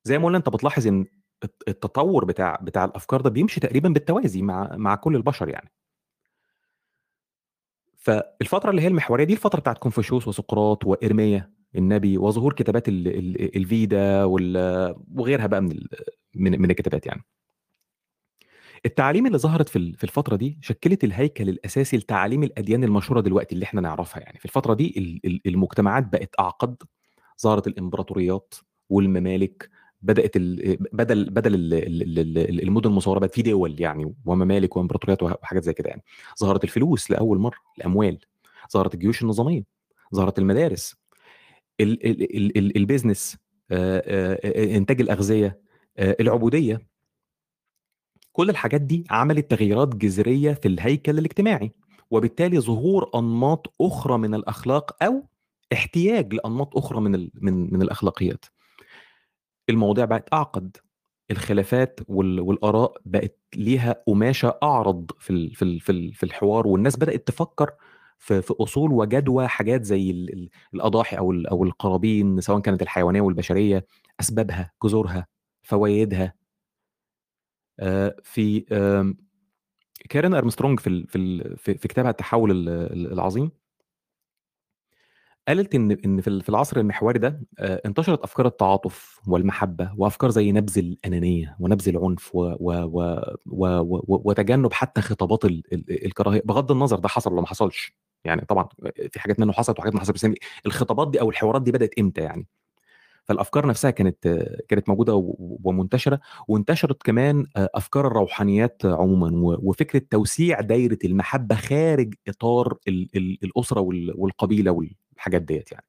زي ما قلنا أنت بتلاحظ إن الت- التطور بتاع بتاع الأفكار ده بيمشي تقريبا بالتوازي مع مع كل البشر يعني. فالفترة اللي هي المحورية دي الفترة بتاعت كونفوشيوس وسقراط وارميا النبي وظهور كتابات ال- ال- الفيدا وغيرها بقى من من الكتابات يعني. التعاليم اللي ظهرت في في الفترة دي شكلت الهيكل الأساسي لتعاليم الأديان المشهورة دلوقتي اللي إحنا نعرفها يعني. في الفترة دي ال- ال- المجتمعات بقت أعقد ظهرت الإمبراطوريات والممالك بدأت ال- بدل بدل ال- ال- ال- المدن المصورة بقت في دول يعني وممالك وإمبراطوريات وحاجات زي كده يعني. ظهرت الفلوس لأول مرة الأموال. ظهرت الجيوش النظامية. ظهرت المدارس. ال- ال- ال- ال- البيزنس إنتاج الأغذية آه، العبودية. كل الحاجات دي عملت تغييرات جذرية في الهيكل الاجتماعي وبالتالي ظهور أنماط أخرى من الأخلاق أو احتياج لأنماط أخرى من ال- من من الأخلاقيات. المواضيع بقت أعقد الخلافات وال- والآراء بقت ليها قماشة أعرض في ال- في ال- في ال- في الحوار والناس بدأت تفكر في في أصول وجدوى حاجات زي ال- ال- الأضاحي أو ال- أو القرابين سواء كانت الحيوانية والبشرية أسبابها جذورها فوائدها في آم، كارين أرمسترونج في في في في كتابها التحول ال- ال- العظيم قالت إن إن في ال- في العصر المحوري ده آه، انتشرت أفكار التعاطف والمحبة وأفكار زي نبذ الأنانية ونبذ العنف و و و و و وتجنب حتى خطابات ال- ال- الكراهية. بغض النظر ده حصل ولا ما حصلش يعني طبعا في حاجات منه حصلت وحاجات ما حصلت بس يعني الخطابات دي أو الحوارات دي بدأت إمتى يعني؟ فالأفكار نفسها كانت كانت موجودة ومنتشرة وانتشرت كمان آه، أفكار الروحانيات عموما وفكرة توسيع دايرة المحبة خارج إطار ال- ال- الأسرة وال- والقبيلة والحاجات ديت يعني.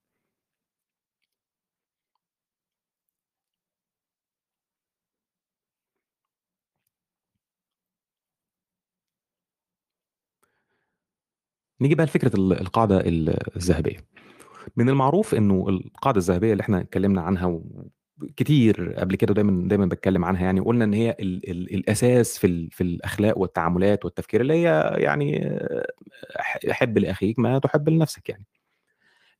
نيجي بقى لفكرة ال- القاعدة ال- الذهبية. من المعروف إنه القاعدة الذهبية اللي إحنا اتكلمنا عنها و- كتير قبل كده ودايما دايما بتكلم عنها يعني وقلنا إن هي ال ال الأساس في في الأخلاق والتعاملات والتفكير اللي هي يعني حب لأخيك ما تحب لنفسك يعني.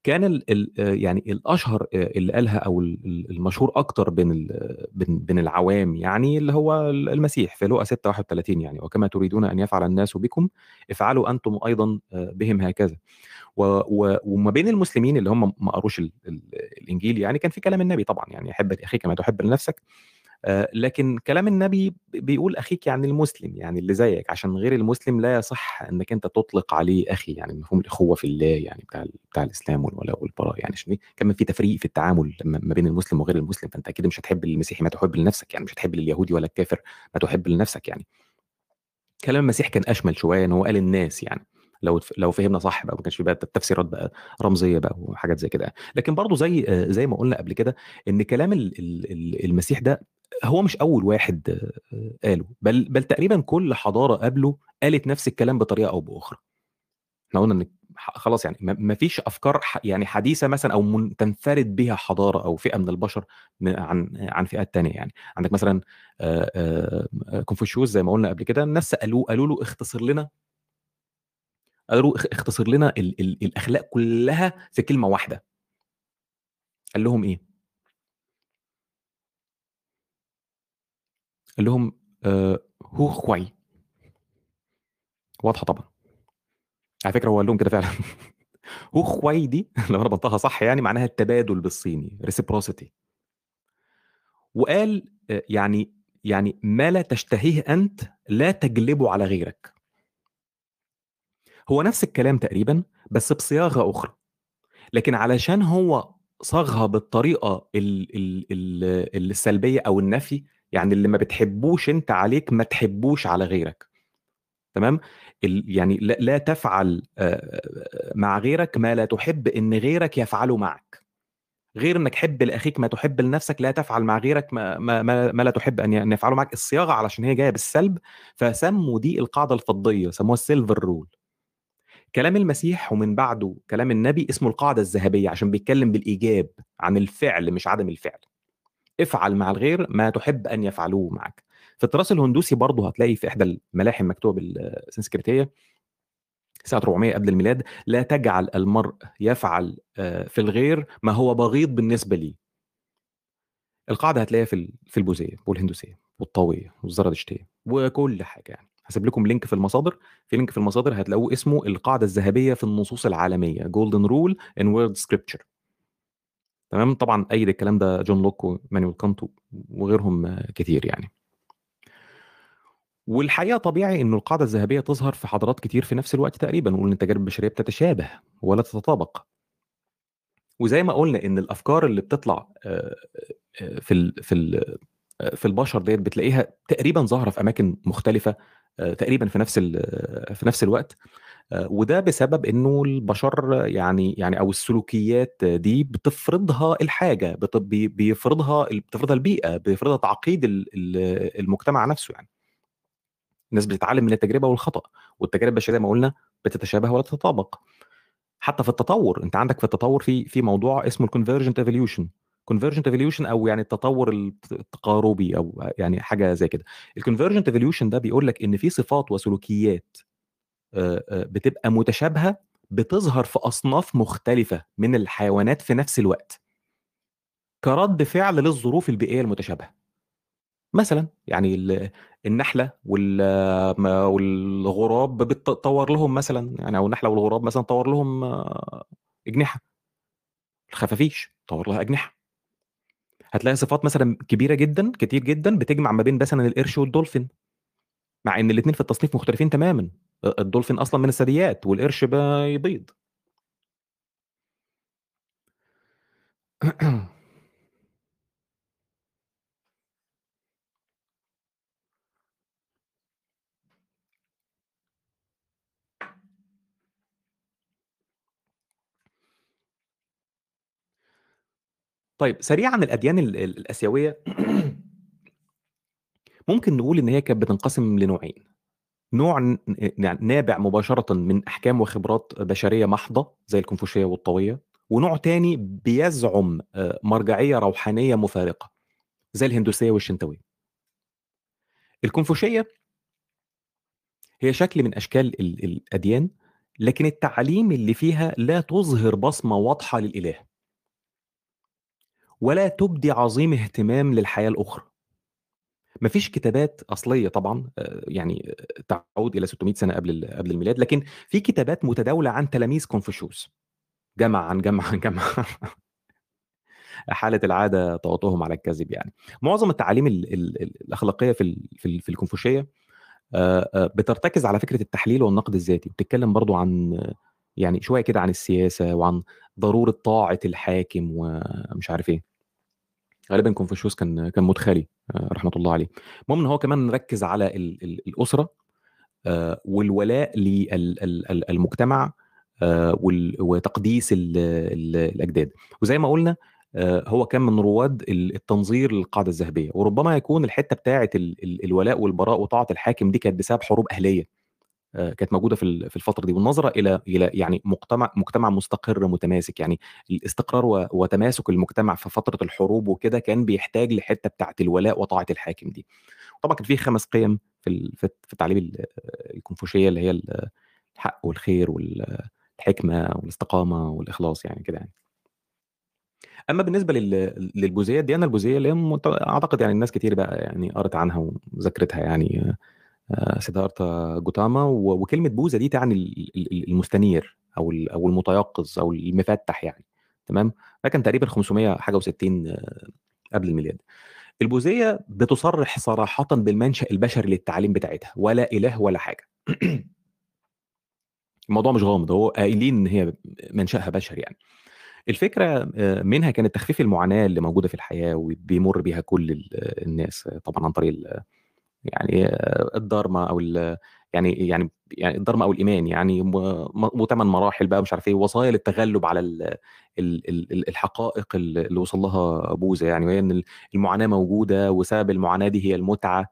كان ال ال يعني الأشهر اللي قالها أو المشهور أكتر بين بين بين العوام يعني اللي هو المسيح في لوقا 6 31 يعني وكما تريدون أن يفعل الناس بكم افعلوا أنتم أيضا بهم هكذا. وما بين المسلمين اللي هم ما قروش الإنجيل يعني كان في كلام النبي طبعا يعني حب أخيك كما تحب لنفسك آه، لكن كلام النبي بيقول أخيك يعني المسلم يعني اللي زيك عشان غير المسلم لا يصح إنك أنت تطلق عليه أخي يعني مفهوم الإخوة في الله يعني بتاع بتاع الإسلام والولاء والبراء يعني عشان كمان في تفريق في التعامل ما بين المسلم وغير المسلم فأنت أكيد مش هتحب المسيحي ما تحب لنفسك يعني مش هتحب لليهودي ولا الكافر ما تحب لنفسك يعني. كلام المسيح كان أشمل شوية إن هو قال الناس يعني. لو لو فهمنا صح بقى ما كانش في بقى تفسيرات بقى رمزية بقى وحاجات زي كده. لكن برضه زي زي ما قلنا قبل كده إن كلام المسيح ده هو مش أول واحد قاله بل بل تقريبا كل حضارة قبله قالت نفس الكلام بطريقة أو بأخرى. إحنا قلنا إن خلاص يعني ما فيش أفكار يعني حديثة مثلا أو تنفرد بها حضارة أو فئة من البشر عن عن فئات تانية يعني. عندك مثلا كونفوشيوس زي ما قلنا قبل كده الناس سالوه قالوا له اختصر لنا قالوا اختصر لنا ال ال الأخلاق كلها في كلمة واحدة. قال لهم إيه؟ قال لهم آه هو خواي واضحة طبعا. على فكرة هو قال لهم كده فعلا. [LAUGHS] هو خواي دي [LAUGHS] لو أنا بنطقها صح يعني معناها التبادل بالصيني reciprocity وقال آه يعني يعني ما لا تشتهيه أنت لا تجلبه على غيرك. هو نفس الكلام تقريبا بس بصياغة أخرى. لكن علشان هو صاغها بالطريقة ال ال ال السلبية أو النفي يعني اللي ما بتحبوش أنت عليك ما تحبوش على غيرك. تمام؟ يعني لا, لا تفعل مع غيرك ما لا تحب إن غيرك يفعله معك. غير إنك حب لأخيك ما تحب لنفسك لا تفعل مع غيرك ما, ما, ما, ما لا تحب أن يفعله معك. الصياغة علشان هي جاية بالسلب فسموا دي القاعدة الفضية سموها السيلفر رول كلام المسيح ومن بعده كلام النبي اسمه القاعدة الذهبية عشان بيتكلم بالإيجاب عن الفعل مش عدم الفعل. افعل مع الغير ما تحب أن يفعلوه معك. في التراث الهندوسي برضه هتلاقي في إحدى الملاحم مكتوبة بالسنسكريتية سنة 400 قبل الميلاد لا تجعل المرء يفعل آه، في الغير ما هو بغيض بالنسبة لي. القاعدة هتلاقيها في في البوذية والهندوسية والطاوية والزرادشتية وكل حاجة يعني. هسيب لكم link في المصادر. في link في المصادر هتلاقوه اسمه القاعدة الذهبية في النصوص العالمية Golden Rule in world scripture تمام؟ طبعا أيد الكلام ده جون لوك وإيمانويل كانت وغيرهم كتير يعني. والحقيقة طبيعي إنه القاعدة الذهبية تظهر في حضارات كتير في نفس الوقت تقريبا وان التجارب البشرية بتتشابه ولا تتطابق. وزي ما قلنا إن الأفكار اللي بتطلع في ال في ال في البشر ديت بتلاقيها تقريبا ظاهرة في أماكن مختلفة تقريبا في نفس في نفس الوقت. وده بسبب إنه البشر يعني يعني أو السلوكيات دي بتفرضها الحاجة بيفرضها بتفرضها البيئة بيفرضها تعقيد المجتمع نفسه يعني. الناس بتتعلم من التجربة والخطأ والتجارب البشرية ما قلنا بتتشابه ولا تتطابق. حتى في التطور أنت عندك في التطور في في موضوع اسمه ال convergent evolution convergent evolution أو يعني التطور التقاربي أو يعني حاجة زي كده. ال convergent evolution ده بيقول لك إن في صفات وسلوكيات بتبقى متشابهة بتظهر في أصناف مختلفة من الحيوانات في نفس الوقت. كرد فعل للظروف البيئية المتشابهة. مثلا يعني النحلة والغراب بتطور لهم مثلا يعني أو النحلة والغراب مثلا طور لهم أجنحة. الخفافيش طور لها أجنحة. هتلاقي صفات مثلا كبيرة جدا كتير جدا بتجمع ما بين مثلا القرش والدولفين مع إن الاثنين في التصنيف مختلفين تماما. الدولفين أصلا من الثدييات والقرش بيبيض [CLEARS THROAT] [CLEARS THROAT] طيب سريعا الأديان الآسيوية. ممكن نقول إن هي كانت بتنقسم لنوعين. نوع يعني نابع مباشرة من أحكام وخبرات بشرية محضة زي الكونفوشية والطويه ونوع تاني بيزعم آه، مرجعية روحانية مفارقة زي الهندوسية والشنتوية. الكونفوشية هي شكل من أشكال الأديان لكن التعاليم اللي فيها لا تظهر بصمة واضحة للإله. ولا تبدي عظيم اهتمام للحياة الأخرى. مفيش كتابات أصلية طبعا آه، يعني تعود إلى 600 سنة قبل قبل الميلاد لكن في كتابات متداولة عن تلاميذ كونفوشيوس. جمع عن [LAUGHS] جمع عن جمع حالة العادة طوطهم على الكذب يعني. معظم التعاليم ال ال الأخلاقية في في, في الكونفوشية آه، آه، بترتكز على فكرة التحليل والنقد الذاتي بتتكلم برضو عن يعني شوية كده عن السياسة وعن ضرورة طاعة الحاكم ومش عارف إيه. غالبا كونفوشيوس كان كان مدخلي آه، رحمة الله عليه. المهم إن هو كمان ركز على الأسرة والولاء للمجتمع وتقديس الأجداد. وزي ما قلنا هو كان من رواد التنظير للقاعدة الذهبية. وربما يكون الحتة بتاعه الولاء والبراء وطاعة الحاكم دي كانت بسبب حروب أهلية. كانت موجودة في في الفترة دي والنظره إلى إلى يعني مجتمع مجتمع مستقر متماسك. يعني الاستقرار وتماسك المجتمع في فترة الحروب وكده كان بيحتاج لحتة بتاعة الولاء وطاعة الحاكم دي. طبعا كان في خمس قيم في في التعليم الكونفوشية اللي هي الحق والخير والحكمة والاستقامة والإخلاص يعني كده يعني. أما بالنسبة للبوذيه الديانه البوذيه اللي أعتقد يعني الناس كتير بقى يعني قرت عنها وذاكرتها يعني سيدارتا جوتاما وكلمة بوذا دي تعني المستنير أو أو المتيقظ أو المفتح يعني تمام؟ ده كان تقريبا 500 حاجة و60 آه، قبل الميلاد. البوذية بتصرح صراحة بالمنشأ البشري للتعاليم بتاعتها ولا إله ولا حاجة. [CLEARS THROAT] الموضوع مش غامض هو قايلين إن هي منشأها بشري يعني. الفكرة آه، منها كانت تخفيف المعاناة اللي موجودة في الحياة وبيمر بيها كل الناس طبعا عن طريق يعني الدارما أو يعني يعني يعني الدارما أو الإيمان يعني وثمان مراحل بقى مش عارف إيه وصايا للتغلب على الحقائق اللي وصل لها بوذا يعني وهي إن المعاناة موجودة وسبب المعاناة دي هي المتعة. آه،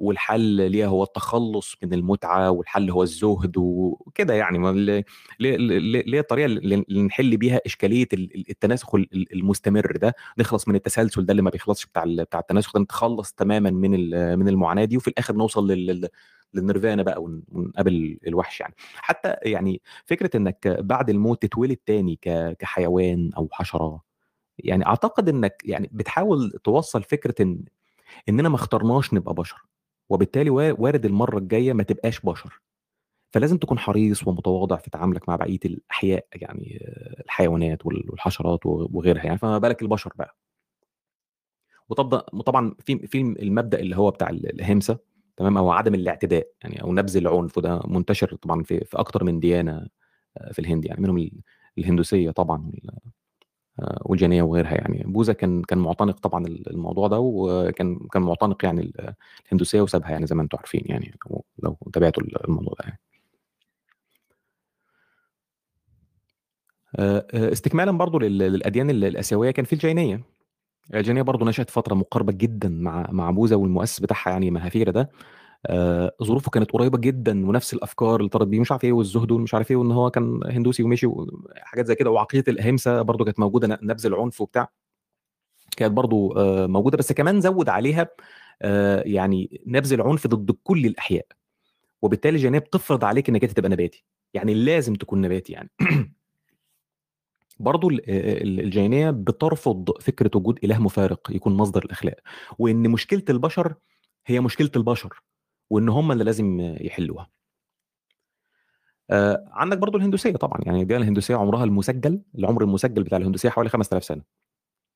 والحل ليها هو التخلص من المتعة والحل هو الزهد وكده يعني. اللي هي الطريقة اللي نحل بيها إشكالية التناسخ المستمر ده. نخلص من التسلسل ده اللي ما بيخلصش بتاع بتاع التناسخ ده. نتخلص تماما من من المعاناة دي وفي الآخر نوصل لل للنيرفانا بقى ونقابل الوحش يعني. حتى يعني فكرة إنك بعد الموت تتولد تاني كحيوان أو حشرة يعني أعتقد إنك يعني بتحاول توصل فكرة إن اننا ما اخترناش نبقى بشر وبالتالي وارد المرة الجاية ما تبقاش بشر. فلازم تكون حريص ومتواضع في تعاملك مع بقية الأحياء يعني الحيوانات والحشرات وغيرها يعني فما بالك البشر بقى. وطبعا في في المبدأ اللي هو بتاع الهمسة تمام أو عدم الاعتداء يعني أو نبذ العنف وده منتشر طبعا في في أكتر من ديانة في الهند يعني منهم الهندوسية طبعا والجينيه وغيرها يعني. بوذا كان كان معتنق طبعا الموضوع ده وكان كان معتنق يعني الهندوسية وسابها يعني زي ما أنتم عارفين يعني لو تابعتوا الموضوع ده يعني. استكمالا برضو للأديان الآسيوية كان في الجينية. الجينية برضو نشأت فترة مقاربة جدا مع مع بوذا والمؤسس بتاعها يعني مهافيرا ده. آه، ظروفه كانت قريبة جدا ونفس الأفكار اللي طرد بيه مش عارف إيه والزهد ومش عارف إيه وإن هو كان هندوسي ومشي وحاجات زي كده وعقيده الأهمسة برضو كانت موجودة نبذ العنف وبتاع كانت برضو آه، موجودة بس كمان زود عليها آه، يعني نبذ العنف ضد كل الأحياء وبالتالي الجانب بتفرض عليك إنك أنت تبقى نباتي يعني لازم تكون نباتي يعني. [CLEARS THROAT] برضو الجينية بترفض فكرة وجود إله مفارق يكون مصدر الأخلاق وإن مشكلة البشر هي مشكلة البشر. وإن هم اللي لازم يحلوها. آه عندك برضو الهندوسية طبعا يعني الديانه الهندوسية عمرها المسجل العمر المسجل بتاع الهندوسية حوالي 5000 سنة.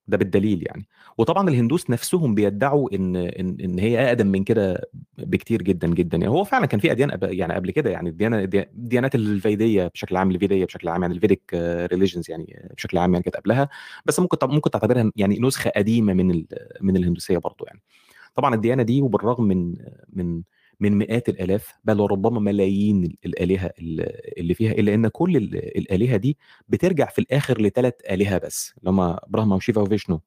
ده بالدليل يعني. وطبعا الهندوس نفسهم بيدعوا إن إن إن هي أقدم من كده بكتير جدا جدا. يعني هو فعلا كان في أديان يعني قبل كده يعني الديانة الديانات الفيدية بشكل عام الفيدية بشكل عام يعني ال Vedic religions يعني بشكل عام يعني كانت قبلها. بس ممكن ممكن تعتبرها يعني نسخة قديمة من من الهندوسية برضو يعني. طبعا الديانة دي وبالرغم من من من مئات الآلاف بل وربما ملايين الآلهة اللي فيها إلا إن كل الآلهة دي بترجع في الآخر لثلاث آلهة بس اللي هم براهما وشيفا وفيشنو.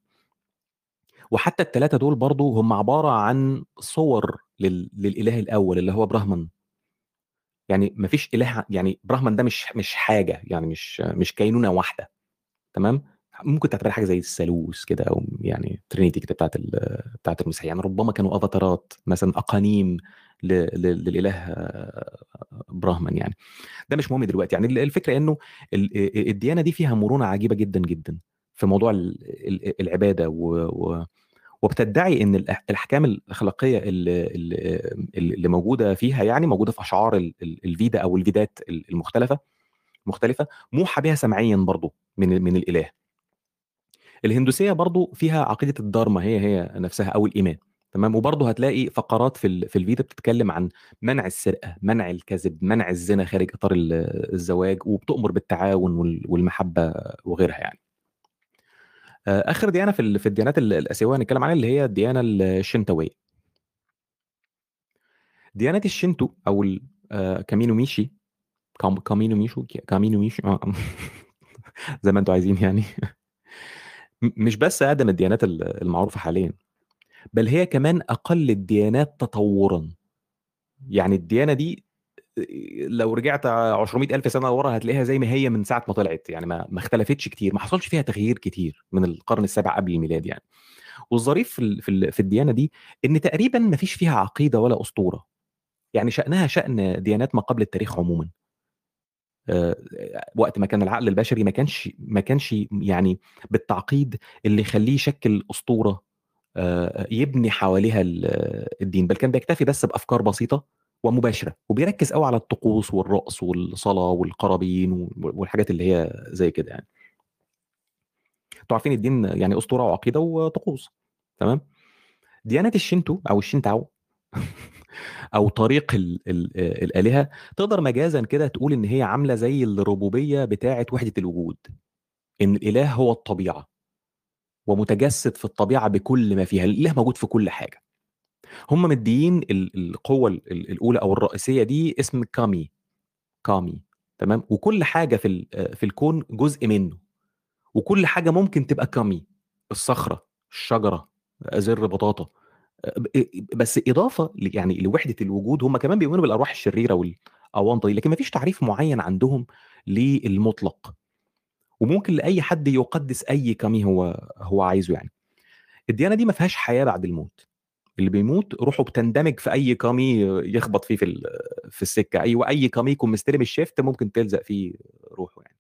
وحتى الثلاثه دول برضو هم عبارة عن صور للإله الأول اللي هو براهمان يعني ما فيش اله يعني براهمان ده مش مش حاجة يعني مش مش كينونة واحدة تمام؟ ممكن تعتبرها حاجة زي الثالوث كده أو يعني ترينيتي كده بتاعت بتاعت المسيحيه يعني ربما كانوا أفاتارات مثلا أقانيم للإله براهمن يعني. ده مش مهم دلوقتي. يعني الفكرة إنه ال- الديانة دي فيها مرونة عجيبة جدا جدا في موضوع ال- ال- العبادة و وبتدعي إن الأحكام الأخلاقية اللي, اللي موجودة فيها يعني موجودة في أشعار ال- ال- الفيدا أو الفيدات المختلفة مختلفة موحى بها سمعيا برضو من من الإله. الهندوسية برضو فيها عقيدة الدارما هي هي نفسها أو الإيمان تمام؟ وبرضه هتلاقي فقرات في في الفيدا بتتكلم عن منع السرقة منع الكذب منع الزنا خارج إطار ال- الزواج وبتؤمر بالتعاون وال- والمحبة وغيرها يعني. آه، آخر ديانة في في الديانات ال- الآسيوية هنتكلم عنها اللي هي الديانة الشنتويه ديانة الشنتو أو آه، كامينو ميشي كام- كامينو ميشو كامينو ميشو آه، [LAUGHS] زي ما أنتوا عايزين يعني. مش بس اقدم الديانات ال- المعروفة حاليا بل هي كمان أقل الديانات تطورا. يعني الديانة دي لو رجعت 200 ألف سنة ورا هتلاقيها زي ما هي من ساعة ما طلعت يعني ما اختلفتش كتير ما حصلش فيها تغيير كتير من القرن السابع قبل الميلاد يعني. والظريف في في ال- في الديانة دي إن تقريبا ما فيش فيها عقيدة ولا أسطورة. يعني شأنها شأن ديانات ما قبل التاريخ عموما. وقت ما كان العقل البشري ما كانش ما كانش يعني بالتعقيد اللي يخليه يشكل أسطورة آه، يبني حواليها ال- الدين بل كان بيكتفي بس بأفكار بسيطة ومباشرة وبيركز قوي على الطقوس والرقص والصلاة والقرابين والحاجات اللي هي زي كده يعني. أنتوا عارفين الدين يعني أسطورة وعقيدة وطقوس تمام؟ ديانه الشينتو أو الشينتاو [LAUGHS] أو طريق ال ال الآلهة تقدر مجازا كده تقول إن هي عاملة زي الربوبية بتاعة وحدة الوجود إن الإله هو الطبيعة ومتجسد في الطبيعة بكل ما فيها الإله موجود في كل حاجة. هم مديين ال- القوة ال- ال- الأولى أو الرئيسية دي اسم كامي كامي تمام؟ وكل حاجة في في الكون جزء منه وكل حاجة ممكن تبقى كامي الصخرة الشجرة زر بطاطا. بس إضافة يعني لوحدة الوجود هم كمان بيؤمنوا بالأرواح الشريرة والأوانطة دي لكن ما فيش تعريف معين عندهم للمطلق. وممكن لأي حد يقدس أي كامي هو هو عايزه يعني. الديانة دي ما فيهاش حياة بعد الموت. اللي بيموت روحه بتندمج في أي كامي يخبط فيه في في السكة. اي أي كامي يكون مستلم الشيفت ممكن تلزق فيه روحه يعني.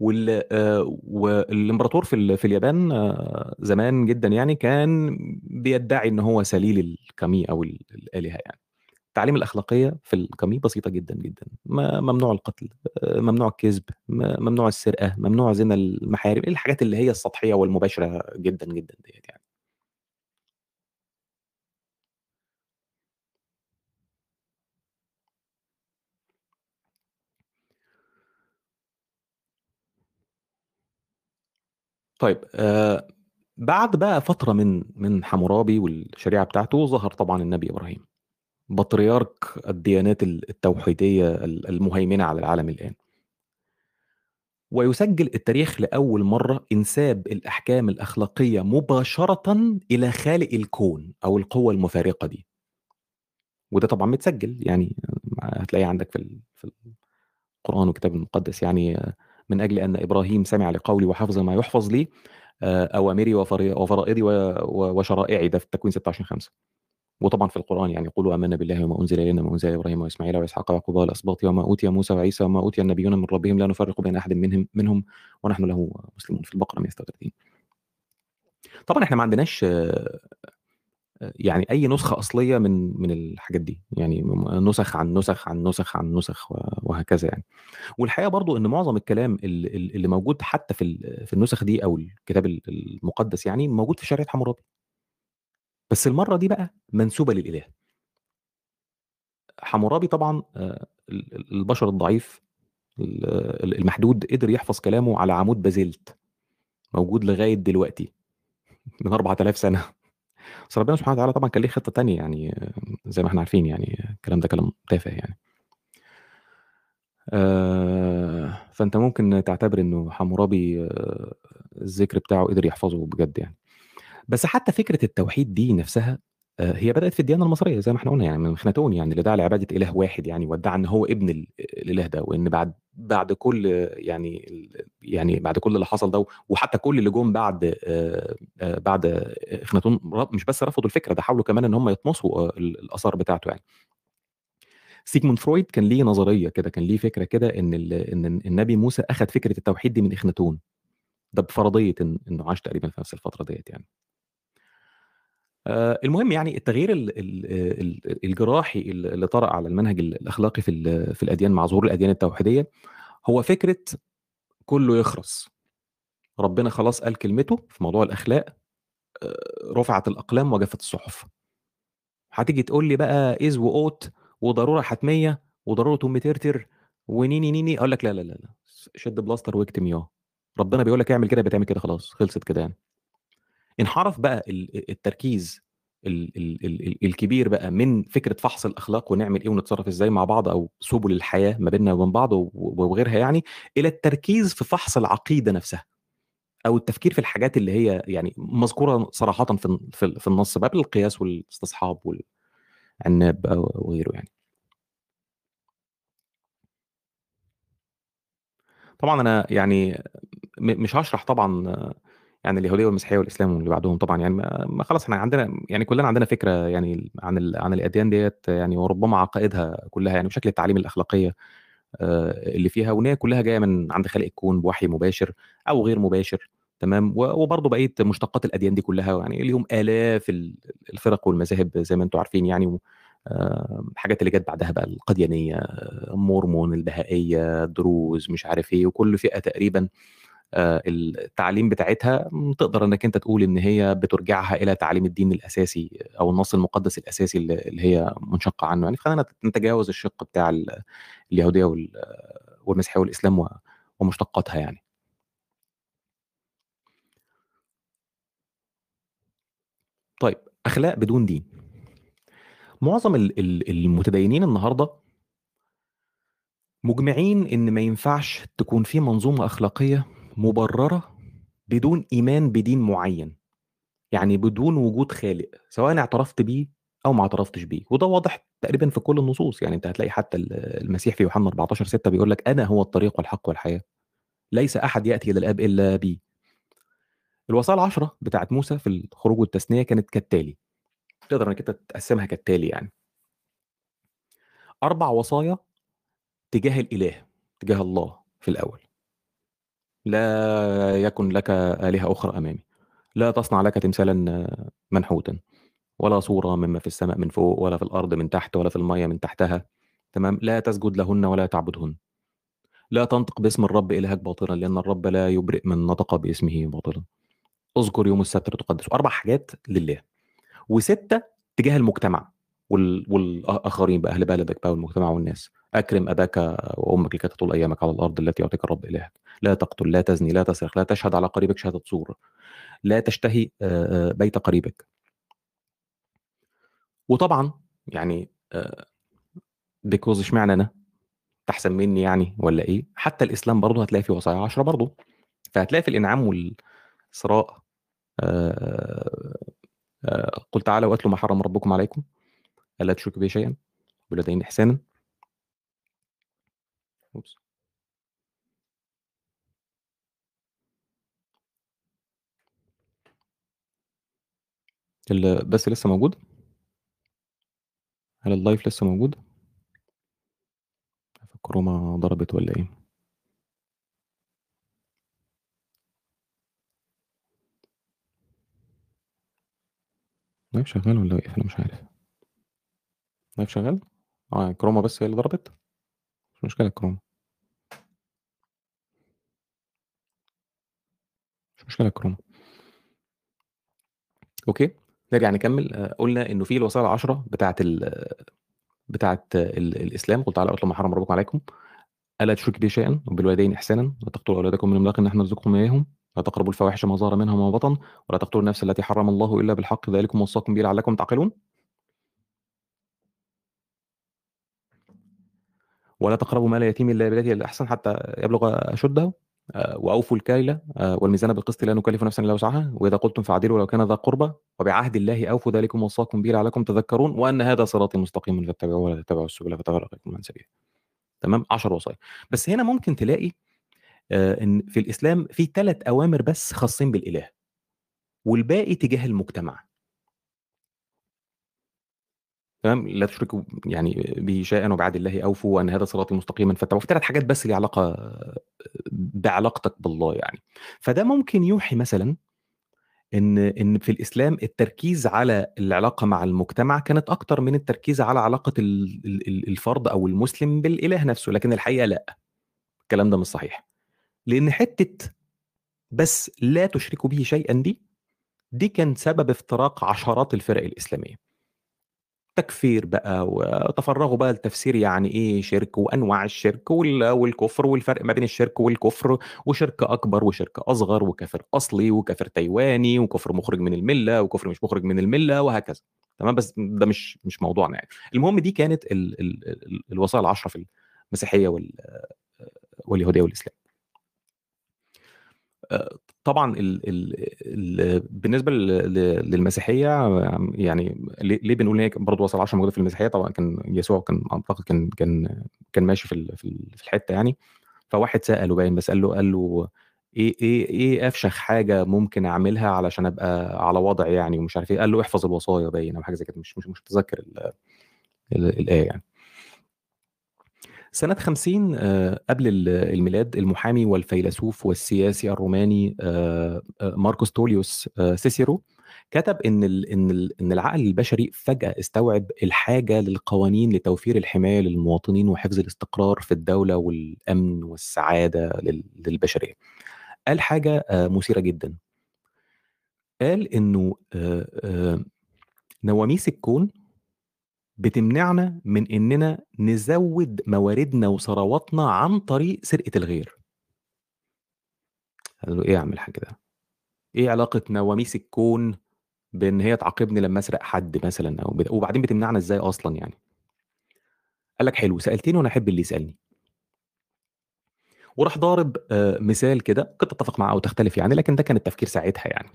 وال آه، والإمبراطور في في اليابان آه، زمان جدا يعني كان بيدعي إن هو سليل الكامي أو ال- الآلهة يعني. التعاليم الأخلاقية في الكامي بسيطة جدا جدا. ممنوع القتل آه، ممنوع الكذب ممنوع السرقة ممنوع زنا المحارم الحاجات اللي هي السطحية والمباشرة جدا جدا ديت يعني. طيب آه بعد بقى فترة من من حمورابي والشريعة بتاعته ظهر طبعا النبي إبراهيم بطريرك الديانات التوحيدية المهيمنة على العالم الآن. ويسجل التاريخ لأول مرة إنساب الأحكام الأخلاقية مباشرة إلى خالق الكون أو القوة المفارقة دي. وده طبعا متسجل يعني هتلاقيه عندك في في القرآن والكتاب المقدس يعني من أجل أن إبراهيم سمع لقولي وحفظ ما يحفظ لي آه، أوامري وفرائضي وشرائعي. ده في التكوين 26 5 وطبعا في القرآن يعني قولوا آمنا بالله وما أنزل إلينا وما أنزل إبراهيم وإسماعيل وإسحاق ويعقوب والأسباط وما أوتي موسى وعيسى وما أوتي النبيون من ربهم لا نفرق بين أحد منهم منهم ونحن له مسلمون. في البقرة 136 طبعا إحنا ما عندناش آه، يعني أي نسخة أصلية من من الحاجات دي يعني نسخ عن نسخ عن نسخ عن نسخ وهكذا يعني. والحقيقة برضو إن معظم الكلام اللي, موجود حتى في في النسخ دي أو الكتاب المقدس يعني موجود في شريعة حمورابي بس المرة دي بقى منسوبة للإله. حمورابي طبعا آه، ال- ال- البشر الضعيف ال- المحدود قدر يحفظ كلامه على عمود بازلت موجود لغاية دلوقتي من 4000 سنة. بس ربنا سبحانه وتعالى طبعا كان ليه خطة تانية يعني زي ما إحنا عارفين يعني الكلام ده كلام تافه يعني. آه، فأنت ممكن تعتبر إنه حمورابي آه، الذكر بتاعه قدر يحفظه بجد يعني. بس حتى فكرة التوحيد دي نفسها آه، هي بدأت في الديانة المصرية زي ما إحنا قلنا يعني من خناتون يعني اللي دعا لعبادة إله واحد يعني وادعى إن هو ابن ال- الإله ده وإن بعد بعد كل يعني يعني بعد كل اللي حصل ده وحتى كل اللي جم بعد آه، آه، بعد اخناتون ر- مش بس رفضوا الفكرة ده حاولوا كمان إن هم يطمسوا ال- الآثار بتاعته يعني. سيجموند فرويد كان ليه نظرية كده كان ليه فكرة كده إن إن النبي موسى أخذ فكرة التوحيد دي من إخناتون. ده بفرضية إن إنه عاش تقريبا في نفس الفترة ديت يعني. المهم يعني التغيير ال- ال- ال- الجراحي اللي طرأ على المنهج الأخلاقي في في الأديان مع ظهور الأديان التوحيدية هو فكرة كله يخرس ربنا خلاص قال كلمته في موضوع الأخلاق آه، رفعت الأقلام وجفت الصحف. هتيجي تقول لي بقى إذ وأوت وضرورة حتمية وضرورة أم ترتر ونيني نيني أقول لك لا لا لا شد بلاستر واكتم ياه ربنا بيقول لك اعمل كده بتعمل كده خلاص خلصت كده يعني. انحرف بقى ال- التركيز ال ال ال ال الكبير بقى من فكرة فحص الأخلاق ونعمل إيه ونتصرف إزاي مع بعض أو سبل الحياة ما بيننا وبين بعض وغيرها يعني إلى التركيز في فحص العقيدة نفسها أو التفكير في الحاجات اللي هي يعني مذكورة صراحة في في النص بقى بالقياس والاستصحاب والعناب وغيره يعني. طبعا أنا يعني مش هشرح طبعا يعني اليهوديه والمسيحية والإسلام واللي بعدهم طبعا. يعني ما خلاص إحنا عندنا يعني كلنا عندنا فكرة يعني عن ال- عن الأديان ديت يعني وربما عقائدها كلها يعني بشكل التعاليم الأخلاقية آه، اللي فيها وإن هي كلها جاية من عند خالق الكون بوحي مباشر أو غير مباشر تمام؟ وبرضه بقيه مشتقات الأديان دي كلها يعني ليهم آلاف ال- الفرق والمذاهب زي ما أنتم عارفين يعني آه، الحاجات اللي جت بعدها بقى القديانية آه، مورمون البهائية دروز مش عارف إيه وكل فئة تقريبا. التعليم بتاعتها تقدر إنك أنت تقول إن هي بترجعها إلى تعليم الدين الأساسي أو النص المقدس الأساسي اللي هي منشقة عنه. يعني خلينا نتجاوز الشق بتاع ال- اليهودية وال- والمسيحية والإسلام ومشتقاتها يعني. طيب أخلاق بدون دين. معظم ال- ال- المتدينين النهارده مجمعين إن ما ينفعش تكون في منظومة أخلاقية مبررة بدون إيمان بدين معين. يعني بدون وجود خالق سواء اعترفت بيه أو ما اعترفتش بيه. وده واضح تقريبا في كل النصوص. يعني أنت هتلاقي حتى ال- المسيح في يوحنا 14 6 بيقول لك أنا هو الطريق والحق والحياة. ليس أحد يأتي إلى الآب إلا بي. الوصايا العشرة بتاعت موسى في الخروج والتثنية كانت كالتالي. تقدر إنك أنت تقسمها كالتالي يعني. أربع وصايا تجاه الإله تجاه الله في الأول. لا يكن لك آلهة أخرى أمامي. لا تصنع لك تمثالا منحوتا. ولا صورة مما في السماء من فوق ولا في الأرض من تحت ولا في المية من تحتها. تمام؟ لا تسجد لهن ولا تعبدهن. لا تنطق باسم الرب إلهك باطلا لأن الرب لا يبرئ من نطق باسمه باطلا. اذكر يوم السبت لتقدسه أربع حاجات لله. وستة تجاه المجتمع. وال... والآخرين بقى أهل بلدك بقى والمجتمع والناس. أكرم أباك وأمك لكي تطول أيامك على الأرض التي يعطيك الرب إلهك. لا تقتل لا تزني لا تسرق لا تشهد على قريبك شهادة زور لا تشتهي آه، آه، بيت قريبك. وطبعا يعني بيكوز اشمعنى أنا؟ احسن مني يعني ولا إيه؟ حتى الإسلام برضه هتلاقي فيه وصايا 10 برضه. فهتلاقي في الإنعام والاسراء آه، آه، قل تعالوا واتلوا ما حرم ربكم عليكم. ألا تشركوا به شيئا؟ ولدين احسانا؟ Oops. بس لسه موجود؟ هل ال live لسه موجود؟ ال chroma ضربت ولا إيه. live شغال ولا واقف؟ أنا مش عارف. live شغال؟ آه ال chroma بس هي اللي ضربت؟ مش مشكلة ال chroma مش مشكلة ال chroma okay نرجع نكمل. آه، قلنا إنه في الوصايا العشرة بتاعت ال بتاعت ال الإسلام قل تعالى اتلوا ما حرم ربكم عليكم. ألا تشرك به شيئا وبالوالدين احسانا. لا تقتلوا أولادكم من املاق نحن نرزقكم إياهم. لا تقربوا الفواحش ما ظهر منها وما بطن. ولا تقتلوا النفس التي حرم الله إلا بالحق. ذلكم وصاكم به لعلكم تعقلون. ولا تقربوا مال اليتيم إلا بالتي هي الاحسن حتى يبلغ أشده آه، وأوفوا الكيل آه، والميزان بالقسط لا نكلف نفسا إلا وسعها. وإذا قلتم فاعدلوا ولو كان ذا قربى وبعهد الله أوفوا ذلكم وصاكم به لعلكم تذكرون وأن هذا صراطي مستقيما فاتبعوه ولا تتبعوا السبل فتفرق بكم عن سبيله تمام؟ 10 وصايا. بس هنا ممكن تلاقي آه، إن في الإسلام في ثلاث أوامر بس خاصين بالإله والباقي تجاه المجتمع. تمام؟ لا تشركوا يعني به شيئا وبعد الله أوفوا وان هذا صراطي مستقيما. فاتبعوا ثلاث حاجات بس ليها علاقة بعلاقتك بالله يعني. فده ممكن يوحي مثلا إن إن في الإسلام التركيز على العلاقة مع المجتمع كانت أكتر من التركيز على علاقة ال- ال- الفرد أو المسلم بالإله نفسه لكن الحقيقة لا. الكلام ده مش صحيح. لأن حتة بس لا تشركوا به شيئا دي دي كان سبب افتراق عشرات الفرق الإسلامية. تكفير بقى وتفرغوا بقى لتفسير يعني إيه شرك وأنواع الشرك وال- والكفر والفرق ما بين الشرك والكفر وشرك أكبر وشرك أصغر وكافر أصلي وكافر تايواني وكفر مخرج من الملة وكفر مش مخرج من الملة وهكذا. تمام؟ بس ده مش مش موضوعنا يعني. المهم دي كانت ال ال ال الوصايا العشرة في المسيحية وال واليهودية والإسلام. آه، طبعا ال ال ال بالنسبة لل- لل- للمسيحية يعني ليه بنقول إن هي برضه وصل 10 موجوده في المسيحية؟ طبعا كان يسوع كان أعتقد كان كان كان ماشي في في ال- في الحتة يعني. فواحد سأله باين بس قال له قال له إيه إيه إيه أفشخ حاجة ممكن أعملها علشان أبقى على وضع يعني ومش عارف إيه؟ قال له احفظ الوصايا باين أو حاجة زي كده مش مش متذكر ال- ال- الآية يعني. سنة 50 آه، قبل ال- الميلاد المحامي والفيلسوف والسياسي الروماني آه، آه، ماركوس توليوس سيسيرو كتب إن إن إن العقل البشري فجأة استوعب الحاجة للقوانين لتوفير الحماية للمواطنين وحفظ الاستقرار في الدولة والأمن والسعادة لل- للبشرية. قال حاجة آه، مثيرة جدا. قال إنه نواميس الكون بتمنعنا من إننا نزود مواردنا وثرواتنا عن طريق سرقة الغير. قال له إيه يا عم الحاج ده؟ إيه علاقه نواميس الكون بإن هي تعاقبني لما أسرق حد مثلا أو. وبعدين بتمنعنا إزاي أصلا يعني؟ قال لك حلو سألتني وأنا أحب اللي يسألني. وراح ضارب آه، مثال كده كنت اتفق معاه أو تختلف يعني لكن ده كان التفكير ساعتها يعني.